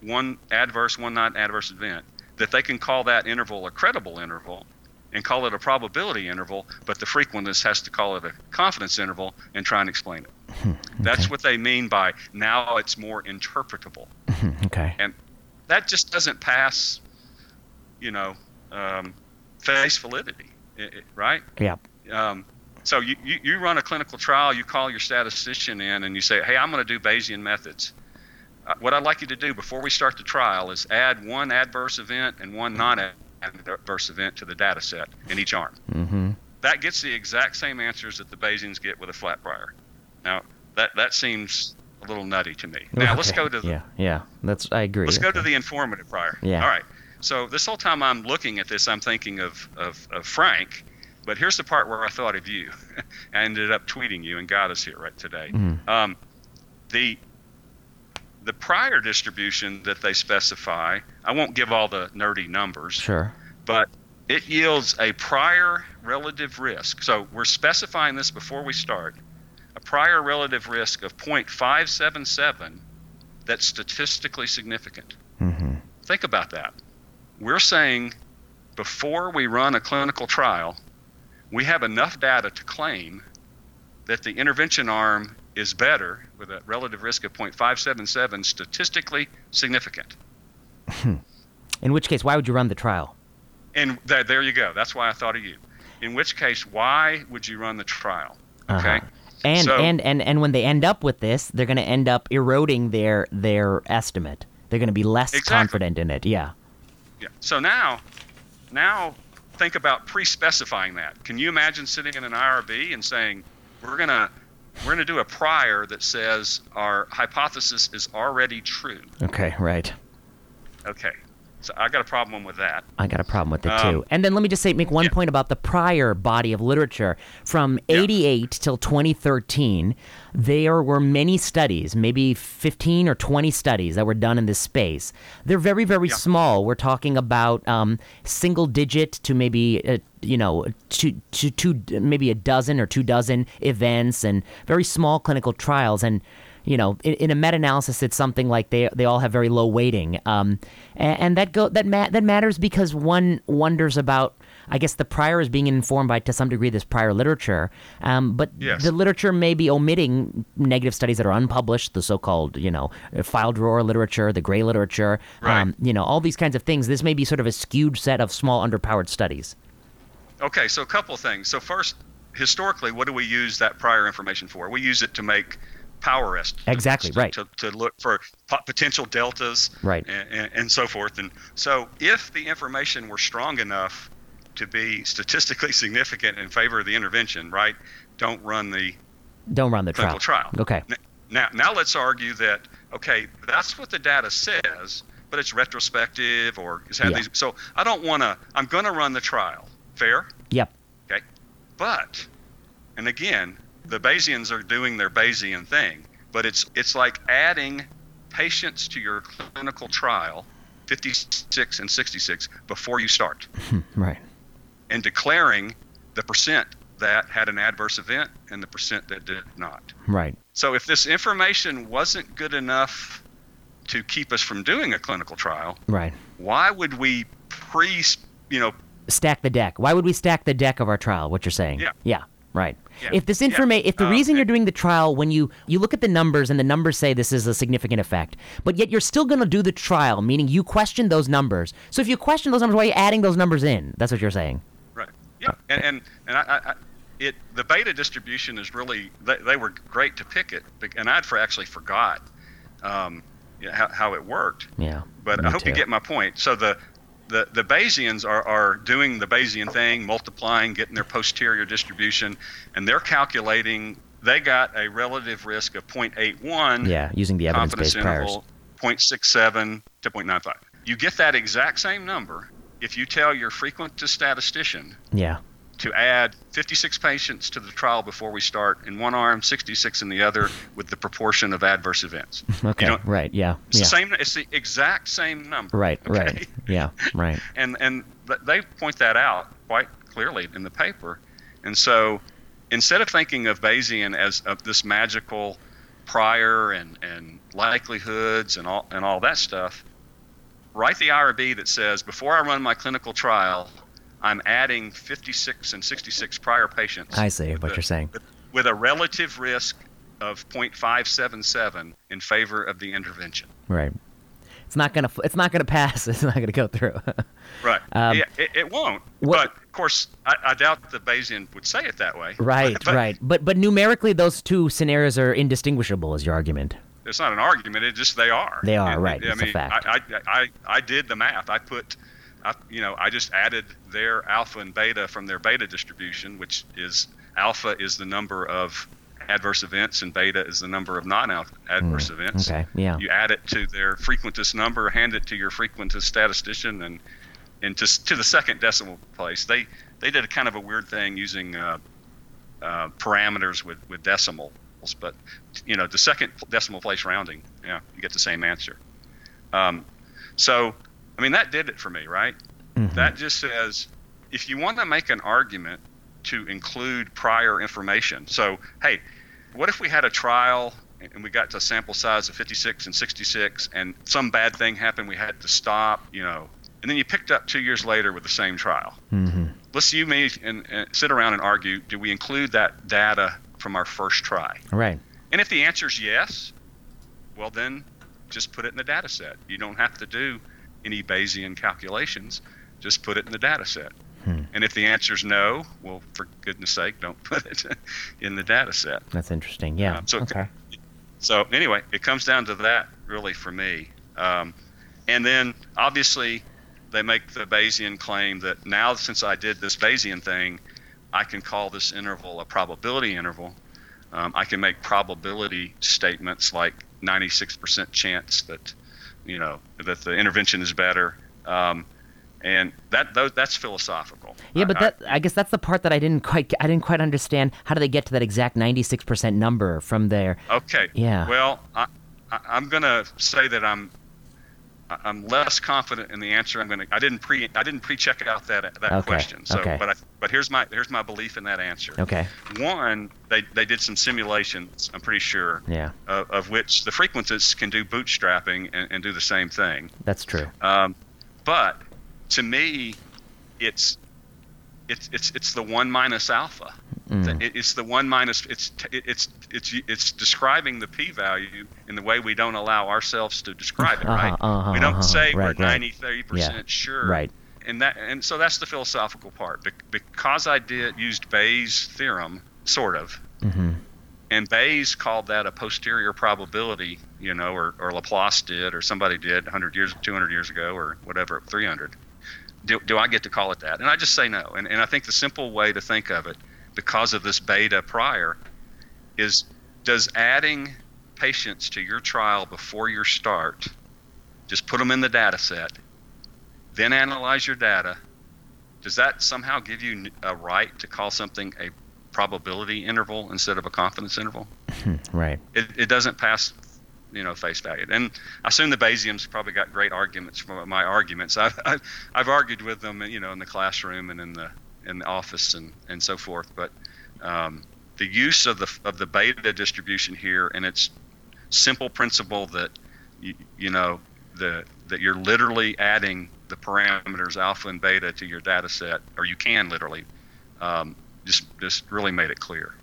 one adverse, one not adverse event, that they can call that interval a credible interval and call it a probability interval, but the frequentist has to call it a confidence interval and try and explain it. That's what they mean by now it's more interpretable. okay. And that just doesn't pass, you know, um, face validity, right? Yeah. Um, so you, you, you run a clinical trial, you call your statistician in, and you say, hey, I'm going to do Bayesian methods. Uh, what I'd like you to do before we start the trial is add one adverse event and one non-adverse event to the data set in each arm. Mm-hmm. That gets the exact same answers that the Bayesians get with a flat prior. Now, that, that seems a little nutty to me. Now, let's go to the, Yeah. Yeah. That's. I agree. Let's go to the informative prior. Yeah. All right. So this whole time I'm looking at this, I'm thinking of, of, of Frank, but here's the part where I thought of you. I ended up tweeting you and got us here right today. Mhm. Um, the the prior distribution that they specify, I won't give all the nerdy numbers, Sure. but it yields a prior relative risk. So we're specifying this before we start. A prior relative risk of 0.577 that's statistically significant. Mm-hmm. Think about that. We're saying before we run a clinical trial, we have enough data to claim that the intervention arm is better with a relative risk of 0.577 statistically significant. In which case, why would you run the trial? And th- there you go. That's why I thought of you. In which case, why would you run the trial? Okay. Uh-huh. And, So- and and and when they end up with this, they're going to end up eroding their their estimate. They're going to be less Exactly. confident in it. Yeah. Yeah. So now, now think about pre-specifying that. Can you imagine sitting in an IRB and saying, "We're gonna, we're gonna do a prior that says our hypothesis is already true." Okay. Right. Okay. So I got a problem with that. I got a problem with it Um, too. And then let me just say, make one yeah. point about the prior body of literature. From 88 till 2013, there were many studies, maybe 15 or 20 studies that were done in this space. They're very, very Yeah. small. We're talking about um, single digit to maybe, uh, you know, two, two, two, maybe a dozen or two dozen events and very small clinical trials. And you know, in, in a meta-analysis, it's something like they they all have very low weighting, um, and, and that go that ma- that matters because one wonders about. I guess the prior is being informed by, to some degree, this prior literature, um, but Yes. the literature may be omitting negative studies that are unpublished, the so-called, you know, file drawer literature, the gray literature, Right. um, you know, all these kinds of things. This may be sort of a skewed set of small, underpowered studies. Okay, so a couple of things. So first, historically, what do we use that prior information for? We use it to make power estimates. Exactly, to- right. To, to look for potential deltas. Right. And, and, and so forth. And so if the information were strong enough to be statistically significant in favor of the intervention, right, don't run the Don't run the trial. clinical trial. Okay. Now, now let's argue that okay, that's what the data says, but it's retrospective or it's had Yeah. these. So I don't want to. I'm going to run the trial. Fair. Yep. Okay. But, and again, the Bayesians are doing their Bayesian thing, but it's it's like adding patients to your clinical trial, 56 and 66, before you start, hmm, Right. and declaring the percent that had an adverse event and the percent that did not. Right. So if this information wasn't good enough to keep us from doing a clinical trial, Right. why would we pre, you know, stack the deck. Why would we stack the deck of our trial? What you're saying? Yeah. Yeah. Right. Yeah. If this Yeah. information, if the Um, reason you're doing the trial, when you you look at the numbers and the numbers say this is a significant effect, but yet you're still going to do the trial, meaning you question those numbers. So if you question those numbers, why are you adding those numbers in? That's what you're saying. Right. Yeah. And and, and I, I, I- it the beta distribution is really they, they were great to pick it, and I'd for actually forgot um, yeah, how, how it worked. Yeah. But I hope you get my point. So the the, the Bayesians are, are doing the Bayesian thing, multiplying, getting their posterior distribution, and they're calculating. They got a relative risk of 0.81 Yeah, using the evidence-based priors. interval 0.67 to 0.95. You get that exact same number if you tell your frequentist statistician Yeah. To add 56 patients to the trial before we start in one arm, 66 in the other, with the proportion of adverse events. Okay. don't- Right. Yeah. It's yeah. the same. It's the exact same number. Right. okay? Right. Yeah. Right. And and they point that out quite clearly in the paper. And so, instead of thinking of Bayesian as of this magical prior and and likelihoods and all and all that stuff, write the IRB that says before I run my clinical trial, I'm adding 56 and 66 prior patients. I see what a- you're saying. with- a relative risk of 0.577 in favor of the intervention. Right. It's not gonna. It's not gonna pass. It's not gonna go through. Right. Um, yeah, it, it won't. what- but of course, I, I doubt the Bayesian would say it that way. right. But right. But but numerically, those two scenarios are indistinguishable. Is your argument? It's not an argument. It just they are. They are, And- right, I it's a mean, fact. I, I, I, I did the math. I put, I, you know, I just added their alpha and beta from their beta distribution, which is alpha is the number of adverse events and beta is the number of non-adverse events. Hmm, Okay. Yeah. You add it to their frequentist number, hand it to your frequentist statistician, and and to, to the second decimal place. They they did a kind of a weird thing using uh, uh, parameters with, with decimals, but you know the second decimal place rounding, yeah, you get the same answer. Um, so, I mean that did it for me, right? Mhm. That just says if you want to make an argument to include prior information. So, hey, what if we had a trial and we got to a sample size of 56 and 66 and some bad thing happened, we had to stop, you know, and then you picked up two years later with the same trial. hmm Let's you, me, and, and sit around and argue, do we include that data from our first try? Right. And if the answer is yes, well, then just put it in the data set. You don't have to do any Bayesian calculations. Just put it in the data set. Hmm. And if the answer is no, well, for goodness sake, don't put it in the data set. That's interesting. Yeah. Um, so- okay. So anyway, it comes down to that really for me. Um, and then obviously they make the Bayesian claim that now since I did this Bayesian thing, I can call this interval a probability interval. Um, I can make probability statements like 96% chance that you know that the intervention is better, Um, and that that's philosophical. Yeah, but I, that I guess that's the part that I didn't quite I didn't quite understand. How do they get to that exact 96% number from there? Okay. Yeah. Well, I, going to say that I'm I'm less confident in the answer. I'm going to. I didn't pre. I didn't pre-check out that that Okay, question. So, okay. but I, but here's my here's my belief in that answer. Okay. One, they they did some simulations. I'm pretty sure. Yeah. Of, of which the frequencies can do bootstrapping and, and do the same thing. That's true. Um, but to me, it's it's it's it's the one minus alpha. Mm. It's the one minus. It's it's it's it's describing the p-value in the way we don't allow ourselves to describe it. Uh-huh, Right? uh-huh, we don't uh-huh. say Right, we're. 90, 30 percent sure. Right. And that and so that's the philosophical part. Be- because I did used Bayes' theorem, sort of, Mhm. and Bayes called that a posterior probability, you know, or, or Laplace did, or somebody did 100 years, 200 years ago, or whatever, 300. Do, do I get to call it that? And I just say no. And, and I think the simple way to think of it, because of this beta prior, is does adding patients to your trial before your start, just put them in the data set, then analyze your data, does that somehow give you a right to call something a probability interval instead of a confidence interval? Right. It, it doesn't pass, you know, face value. And I assume the Bayesians probably got great arguments from my arguments. I've, I've, I've argued with them, you know, in the classroom and in the in the office and, and so forth. But um, the use of the of the beta distribution here and its simple principle that you, you know the that you're literally adding the parameters alpha and beta to your data set, or you can literally, um, just just really made it clear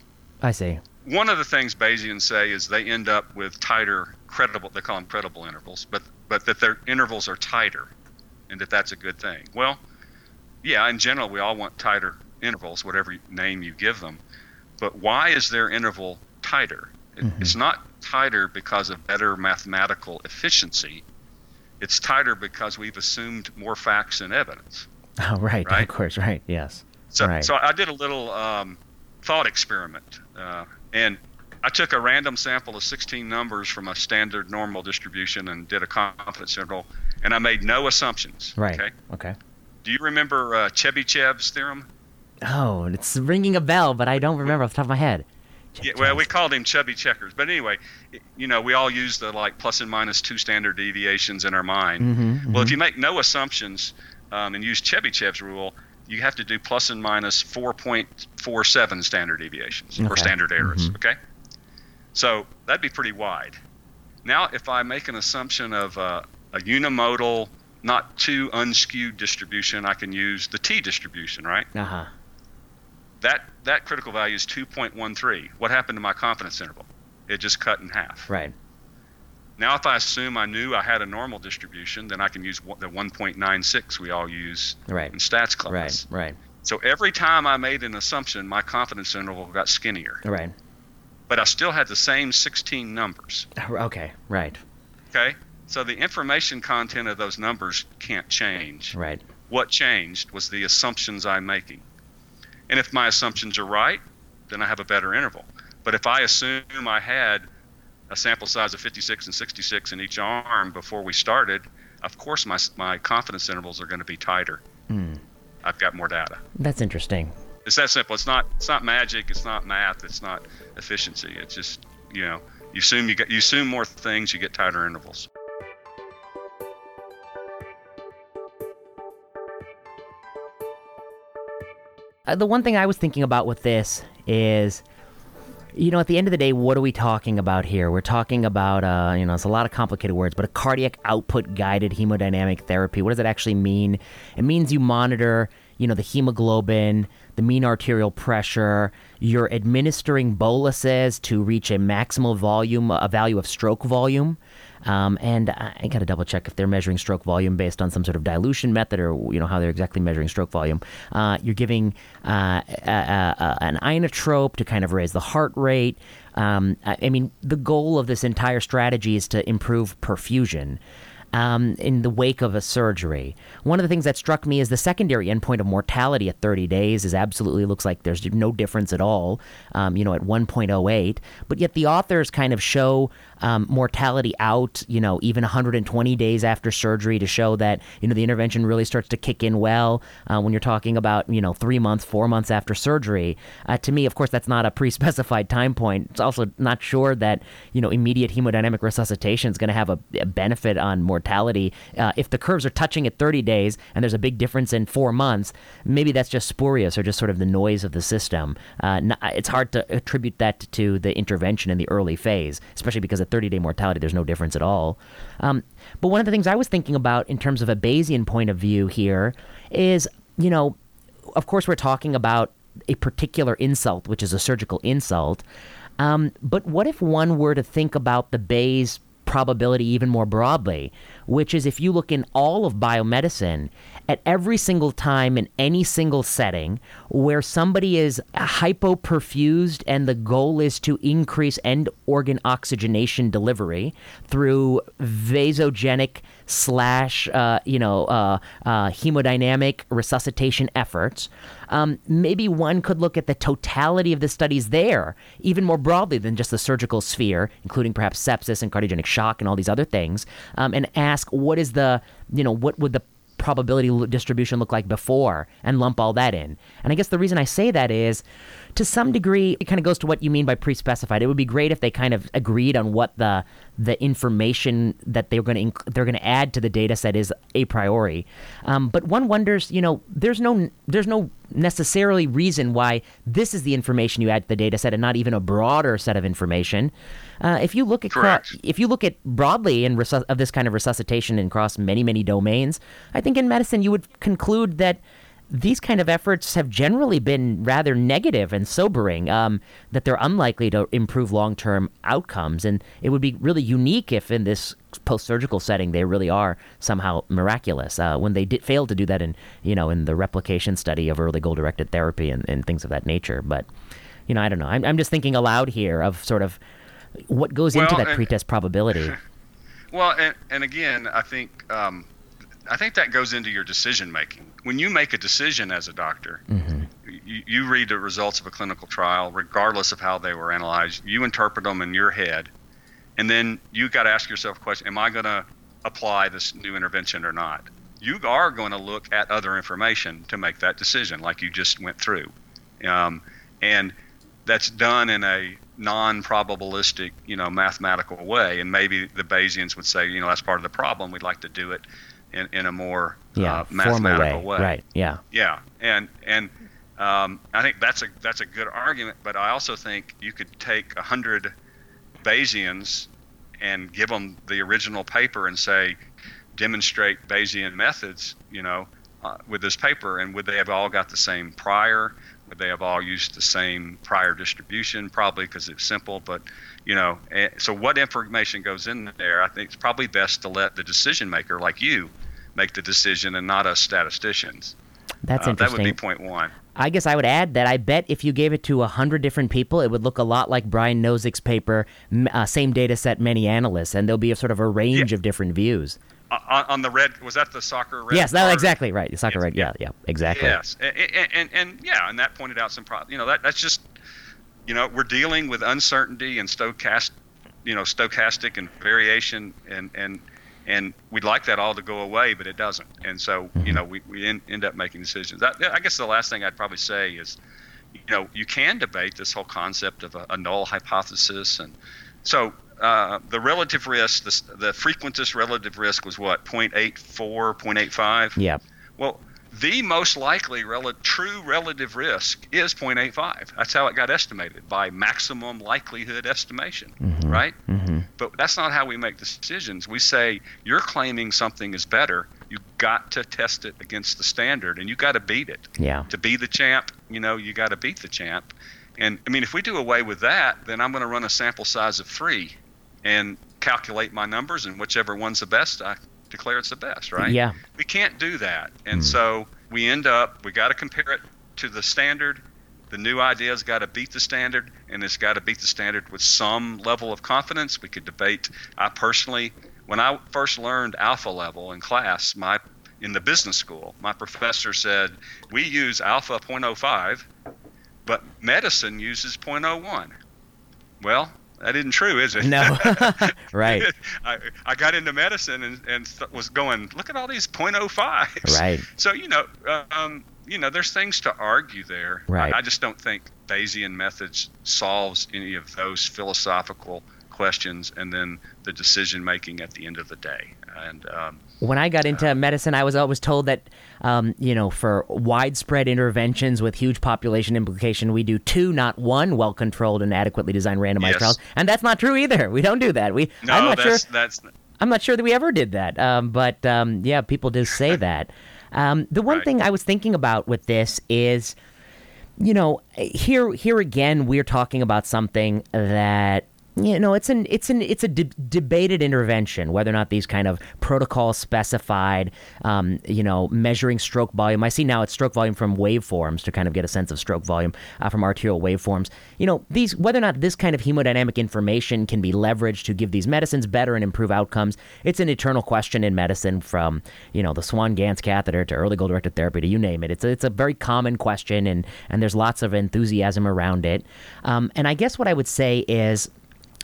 I see. One of the things Bayesians say is they end up with tighter credible they call them credible intervals but but that their intervals are tighter and that that's a good thing well yeah in general we all want tighter intervals whatever name you give them but why is their interval tighter Mhm. it's not tighter because of better mathematical efficiency it's tighter because we've assumed more facts and evidence Oh, right. Right? Of course. Right. Yes. so, Right. so I did a little um, thought experiment, uh, and I took a random sample of 16 numbers from a standard normal distribution and did a confidence interval, and I made no assumptions. Right. Okay. Okay. Do you remember uh, Chebyshev's theorem? Oh, it's ringing a bell, but I don't remember off the top of my head. Yeah, well, we called him Chubby Checkers, but anyway, you know, we all use the like plus and minus two standard deviations in our mind. Mm-hmm, Well, if you make no assumptions um, and use Chebyshev's rule, you have to do plus and minus 4.47 standard deviations or standard errors. Mhm. Okay, so that'd be pretty wide. Now, if I make an assumption of uh, a unimodal, not too unskewed distribution, I can use the t distribution, right? Uh huh. That that critical value is 2.13. What happened to my confidence interval? It just cut in half. Right. Now, if I assume I knew I had a normal distribution, then I can use the 1.96 we all use Right. in stats class. Right. Right. So every time I made an assumption, my confidence interval got skinnier, Right. but I still had the same 16 numbers. Oh, okay. Right. Okay, so the information content of those numbers can't change. Right. What changed was the assumptions I'm making, and if my assumptions are right, then I have a better interval. But if I assume I had a sample size of 56 and 66 in each arm before we started, of course my my confidence intervals are going to be tighter. Hmm. I've got more data. That's interesting. It's that simple. It's not it's not magic. It's not math. It's not efficiency. It's just you know you assume you get you assume more things, you get tighter intervals. Uh, the one thing I was thinking about with this is, you know, at the end of the day, what are we talking about here? We're talking about, uh, you know, it's a lot of complicated words, but a cardiac output guided hemodynamic therapy. What does it actually mean? It means you monitor, you know, the hemoglobin, the mean arterial pressure. You're administering boluses to reach a maximal volume, a value of stroke volume. Um, and I, I got to double check if they're measuring stroke volume based on some sort of dilution method or you know how they're exactly measuring stroke volume. Uh, you're giving uh, a, a, an inotrope to kind of raise the heart rate. Um, I, I mean, the goal of this entire strategy is to improve perfusion. Um, in the wake of a surgery. One of the things that struck me is the secondary endpoint of mortality at 30 days is absolutely looks like there's no difference at all, um, you know, at 1.08. But yet the authors kind of show um, mortality out, you know, even 120 days after surgery to show that, you know, the intervention really starts to kick in well uh, when you're talking about, you know, three months, four months after surgery. Uh, to me, of course, that's not a pre specified time point. It's also not sure that, you know, immediate hemodynamic resuscitation is going to have a, a, benefit on mortality. Uh, if the curves are touching at 30 days and there's a big difference in four months, maybe that's just spurious or just sort of the noise of the system. Uh, it's hard to attribute that to the intervention in the early phase, especially because 30 day mortality, there's no difference at all. Um, but one of the things I was thinking about in terms of a Bayesian point of view here is, you know, of course, we're talking about a particular insult, which is a surgical insult. Um, but what if one were to think about the Bayes probability even more broadly, which is if you look in all of biomedicine, at every single time in any single setting where somebody is hypoperfused and the goal is to increase end organ oxygenation delivery through vasogenic slash uh, you know uh, uh, hemodynamic resuscitation efforts. Um, maybe one could look at the totality of the studies there, even more broadly than just the surgical sphere, including perhaps sepsis and cardiogenic shock and all these other things, um, and ask what is the you know what would the probability distribution look like before and lump all that in. And I guess the reason I say that is to some degree it kind of goes to what you mean by pre-specified. It would be great if they kind of agreed on what the the information that they're going to they're going to add to the data set is a priori. Um, but one wonders, you know, there's no there's no necessarily reason why this is the information you add to the data set and not even a broader set of information. Uh, if you look at Correct. if you look at broadly in resu- of this kind of resuscitation across many many domains, I think in medicine you would conclude that these kind of efforts have generally been rather negative and sobering. Um, that they're unlikely to improve long term outcomes, and it would be really unique if in this post surgical setting they really are somehow miraculous. Uh, when they did fail to do that in you know in the replication study of early goal directed therapy and, and things of that nature, but. You know, I don't know. I'm, I'm just thinking aloud here of sort of what goes well, into that and, pretest probability? Well, and, and again, I think um, I think that goes into your decision making. When you make a decision as a doctor, mm-hmm. you, you read the results of a clinical trial, regardless of how they were analyzed. You interpret them in your head, and then you got to ask yourself a question: Am I going to apply this new intervention or not? You are going to look at other information to make that decision, like you just went through, um, and that's done in a non-probabilistic, you know, mathematical way. And maybe the Bayesians would say, you know, that's part of the problem. We'd like to do it in, in a more yeah, uh, mathematical way. way. Right. Yeah. Yeah. And and um, I think that's a that's a good argument. But I also think you could take a hundred Bayesians and give them the original paper and say, demonstrate Bayesian methods. You know. Uh, with this paper, and would they have all got the same prior? They have all used the same prior distribution? Probably because it's simple, but you know. Eh, so what information goes in there? I think it's probably best to let the decision maker, like you, make the decision, and not us statisticians. That's uh, interesting. That would be point one. I guess I would add that I bet if you gave it to a hundred different people, it would look a lot like Brian Nosek's paper, uh, same data set, many analysts, and there'll be a sort of a range yeah. of different views on, on, the red was that the soccer red? Yes, that's exactly right. The soccer yes, red. Yeah, yeah, exactly. Yes, and, and, and, yeah, and that pointed out some problems. You know, that that's just you know we're dealing with uncertainty and stochastic, you know, stochastic and variation, and and and we'd like that all to go away, but it doesn't. And so mm-hmm. you know we we end, end up making decisions. That, I guess the last thing I'd probably say is, you know, you can debate this whole concept of a, a null hypothesis, and so uh, the relative risk, the, the frequentist relative risk was what, 0.84, 0.85? Yeah. Well, the most likely rel- true relative risk is 0.85. That's how it got estimated by maximum likelihood estimation, mm-hmm. right? Mm-hmm. But that's not how we make decisions. We say you're claiming something is better. You got to test it against the standard, and you got to beat it. Yeah. To be the champ, you know, you got to beat the champ. And I mean, if we do away with that, then I'm going to run a sample size of three and calculate my numbers, and whichever one's the best, I declare it's the best, right? Yeah. We can't do that. And mm. so we end up, we got to compare it to the standard. The new idea's got to beat the standard, and it's got to beat the standard with some level of confidence. We could debate. I personally, when I first learned alpha level in class, my in the business school, my professor said we use alpha 0.05, but medicine uses 0.01. Well, that isn't true, is it? No. right. I, I got into medicine and, and was going, look at all these 0.05s. Right. So, you know, um, you know, there's things to argue there. Right. I, I just don't think Bayesian methods solves any of those philosophical questions and then the decision making at the end of the day. And um, when I got into medicine, I was always told that, um, you know, for widespread interventions with huge population implication, we do two, not one, well-controlled and adequately designed randomized Yes. trials, and that's not true either. We don't do that. We, no, I'm not that's sure. that's I'm not sure that we ever did that. Um, but um, yeah, people do say that. Um, the one Right. thing I was thinking about with this is, you know, here here again, we're talking about something that you know it's an it's an it's a de- debated intervention whether or not these kind of protocols specified um, you know measuring stroke volume. I see now it's stroke volume from waveforms to kind of get a sense of stroke volume uh, from arterial waveforms. You know these whether or not this kind of hemodynamic information can be leveraged to give these medicines better and improve outcomes it's an eternal question in medicine from you know the swan ganz catheter to early goal directed therapy to you name it. It's a, it's a very common question and and there's lots of enthusiasm around it. Um, and i guess what i would say is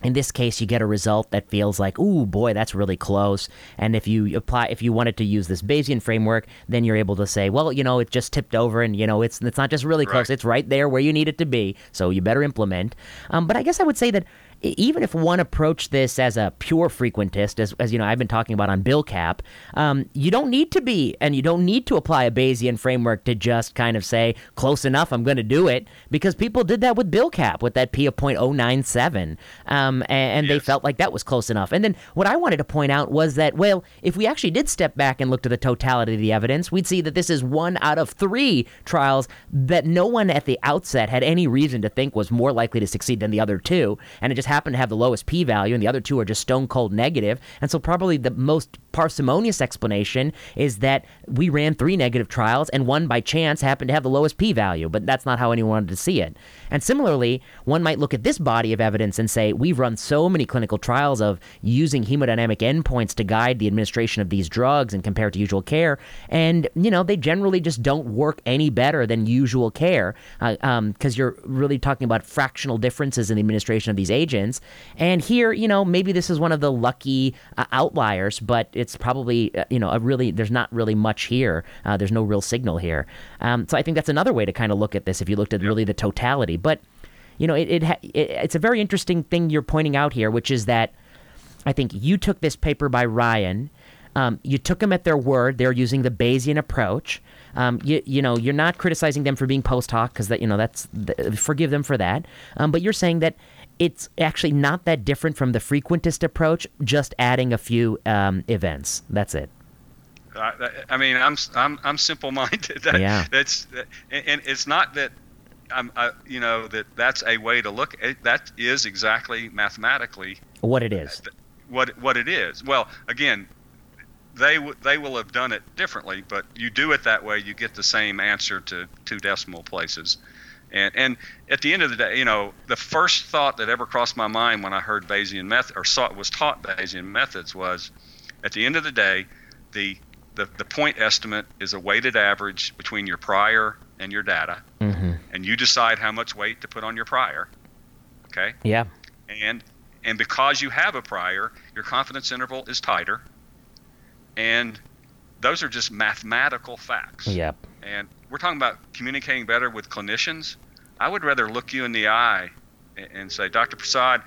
in this case you get a result that feels like ooh boy that's really close and if you apply if you wanted to use this bayesian framework then you're able to say well you know it just tipped over and you know it's it's not just really close Right. it's right there where you need it to be so you better implement um, but i guess i would say that even if one approached this as a pure frequentist, as, as you know, I've been talking about on BILCAP, um, you don't need to be, and you don't need to apply a Bayesian framework to just kind of say close enough, I'm going to do it, because people did that with BILCAP with that P of .097, um, and, and they felt like that was close enough. And then what I wanted to point out was that, well, if we actually did step back and look to the totality of the evidence, we'd see that this is one out of three trials that no one at the outset had any reason to think was more likely to succeed than the other two, and it just happened to have the lowest p-value, and the other two are just stone cold negative. And so probably the most parsimonious explanation is that we ran three negative trials, and one by chance happened to have the lowest p-value, but that's not how anyone wanted to see it. And similarly, one might look at this body of evidence and say we've run so many clinical trials of using hemodynamic endpoints to guide the administration of these drugs and compare to usual care, and you know they generally just don't work any better than usual care because um, you're really talking about fractional differences in the administration of these agents. And here, you know, maybe this is one of the lucky uh, outliers, but it's probably uh, you know a really there's not really much here. Uh, there's no real signal here. Um, so I think that's another way to kind of look at this if you looked at really the totality, but you know, it, it, ha- it it's a very interesting thing you're pointing out here, which is that I think you took this paper by Ryan. Um, you took them at their word. They're using the Bayesian approach. Um, you, you know, you're not criticizing them for being post hoc because that, you know, that's th- forgive them for that. Um, but you're saying that it's actually not that different from the frequentist approach, just adding a few um, events. That's it. I, I mean, I'm I'm I'm simple-minded. That, Yeah. That's and, and it's not that I'm I, you know that that's a way to look. At, that is exactly mathematically What it is. what what it is. Well, again, they w- they will have done it differently, but you do it that way, you get the same answer to two decimal places. And and at the end of the day, you know, the first thought that ever crossed my mind when I heard Bayesian method or saw was taught Bayesian methods was, at the end of the day, the the, the point estimate is a weighted average between your prior and your data, Mm-hmm. and you decide how much weight to put on your prior. Okay Yeah. and and because you have a prior, your confidence interval is tighter, and those are just mathematical facts. Yep. And we're talking about communicating better with clinicians. I would rather look you in the eye and, and say, Dr. Prasad,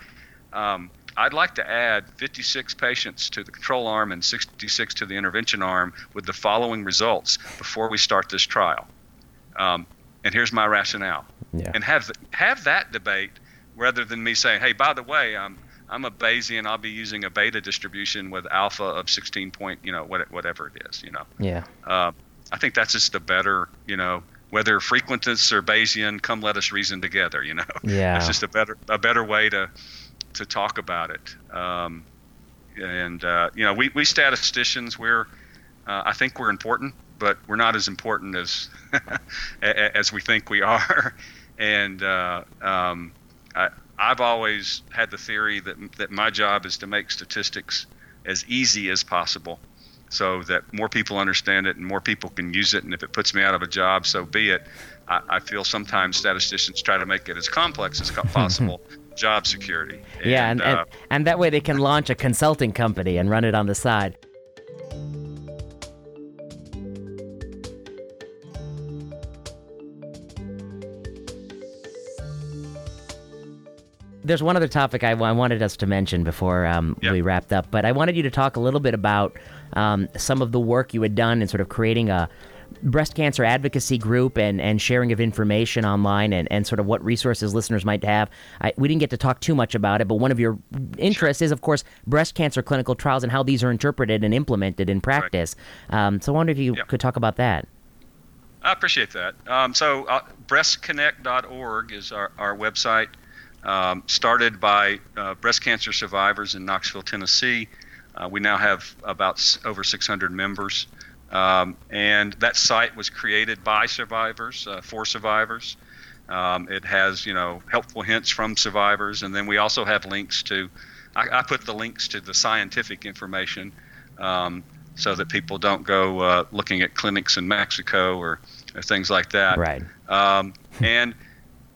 um, I'd like to add 56 patients to the control arm and 66 to the intervention arm with the following results before we start this trial. Um, and here's my rationale Yeah. and have have that debate rather than me saying, "Hey, by the way, I'm I'm a Bayesian. I'll be using a beta distribution with alpha of 16 point, you know, what, whatever it is, you know." Yeah. Uh, I think that's just a better, you know, whether frequentist or Bayesian, come let us reason together, you know. Yeah. It's just a better a better way to to talk about it. Um, and uh, you know, we we statisticians, we're uh, I think we're important, but we're not as important as as we think we are. And uh, um, I, I've always had the theory that that my job is to make statistics as easy as possible, so that more people understand it and more people can use it. And if it puts me out of a job, so be it. I, I feel sometimes statisticians try to make it as complex as possible. job security. yeah, and, and, uh, and that way they can launch a consulting company and run it on the side. There's one other topic I, I wanted us to mention before um, Yeah. we wrapped up, but I wanted you to talk a little bit about um, some of the work you had done in sort of creating a breast cancer advocacy group and, and sharing of information online and, and sort of what resources listeners might have. I, we didn't get to talk too much about it, but one of your interests is, of course, breast cancer clinical trials and how these are interpreted and implemented in practice. Um, so I wonder if you Yeah. could talk about that. I appreciate that. Um, so, uh, breastconnect.org is our, our website, um, started by uh, breast cancer survivors in Knoxville, Tennessee. Uh, we now have about s- over 600 members. Um, and that site was created by survivors, uh, for survivors. Um, it has, you know, helpful hints from survivors, and then we also have links to. I, I put the links to the scientific information, um, so that people don't go uh, looking at clinics in Mexico or, or things like that. Right. Um, and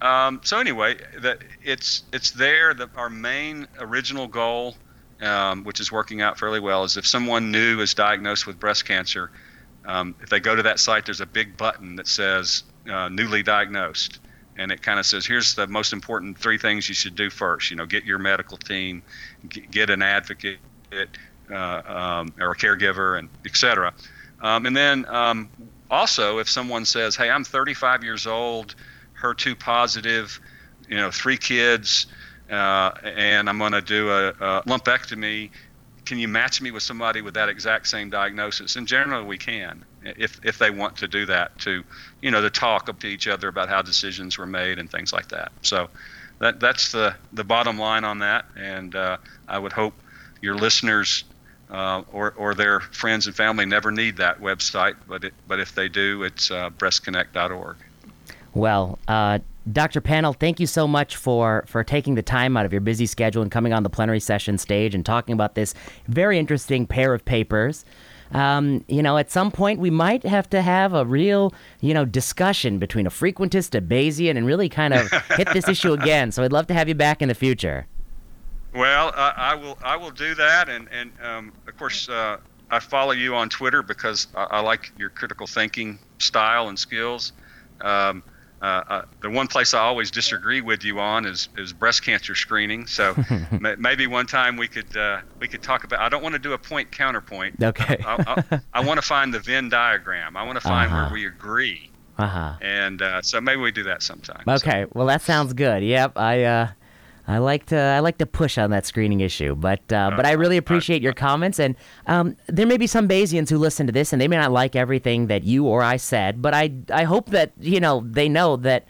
um, so anyway, that it's it's there. That our main original goal, um, which is working out fairly well, is if someone new is diagnosed with breast cancer, um, if they go to that site, there's a big button that says uh, "newly diagnosed," and it kind of says, "Here's the most important three things you should do first. You know, get your medical team, g- get an advocate, uh, um, or a caregiver, and et cetera. Um, and then um, also, if someone says, "Hey, I'm 35 years old, HER2 positive, you know, three kids, uh, and I'm going to do a, a lumpectomy," can you match me with somebody with that exact same diagnosis? And generally, we can, if if they want to do that, to you know, to talk up to each other about how decisions were made and things like that. So, that that's the the bottom line on that, and uh, I would hope your listeners uh, or, or their friends and family never need that website, but it, but if they do, it's uh, breastconnect.org. Well, uh, Dr. Pannell, thank you so much for, for taking the time out of your busy schedule and coming on the plenary session stage and talking about this very interesting pair of papers. Um, you know, at some point we might have to have a real, you know, discussion between a frequentist, a Bayesian, and really kind of hit this issue again. So I'd love to have you back in the future. Well, I, I will I will do that, and and um, of course uh, I follow you on Twitter because I, I like your critical thinking style and skills. Um, uh, uh, the one place I always disagree with you on is, is breast cancer screening. So ma- maybe one time we could uh, we could talk about. I don't want to do a point counterpoint. Okay. I, I, I want to find the Venn diagram. I want to find Uh-huh. where we agree, Uh huh. and uh, so maybe we do that sometime. So- Okay, well that sounds good. Yep, I uh, I like to I like to push on that screening issue, but uh, but I really appreciate your comments. And um, there may be some Bayesians who listen to this, and they may not like everything that you or I said, but I I hope that you know they know that.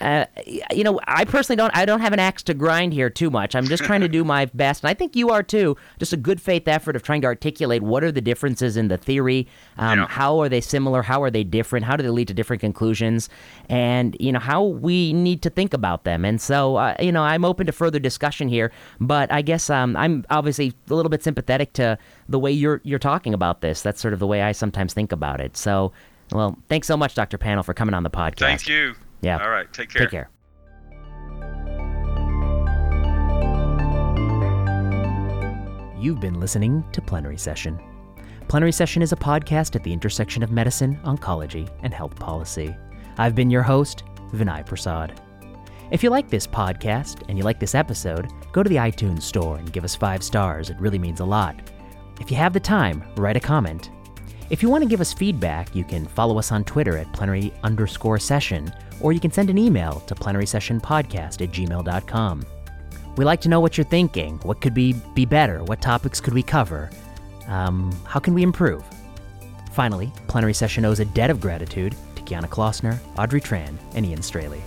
Uh, you know, I personally don't. I don't have an axe to grind here too much. I'm just trying to do my best, and I think you are too. Just a good faith effort of trying to articulate what are the differences in the theory, um, Yeah. how are they similar, how are they different, how do they lead to different conclusions, and you know how we need to think about them. And so, uh, you know, I'm open to further discussion here, but I guess um, I'm obviously a little bit sympathetic to the way you're you're talking about this. That's sort of the way I sometimes think about it. So, well, thanks so much, Dr. Pannell, for coming on the podcast. Thank you. Yeah. All right. Take care. Take care. You've been listening to Plenary Session. Plenary Session is a podcast at the intersection of medicine, oncology, and health policy. I've been your host, Vinay Prasad. If you like this podcast and you like this episode, go to the iTunes store and give us five stars. It really means a lot. If you have the time, write a comment. If you want to give us feedback, you can follow us on Twitter at plenary underscore session, or you can send an email to plenarysessionpodcast at gmail.com. We like to know what you're thinking. What could be, be better? What topics could we cover? Um, how can we improve? Finally, Plenary Session owes a debt of gratitude to Kiana Klossner, Audrey Tran, and Ian Straley.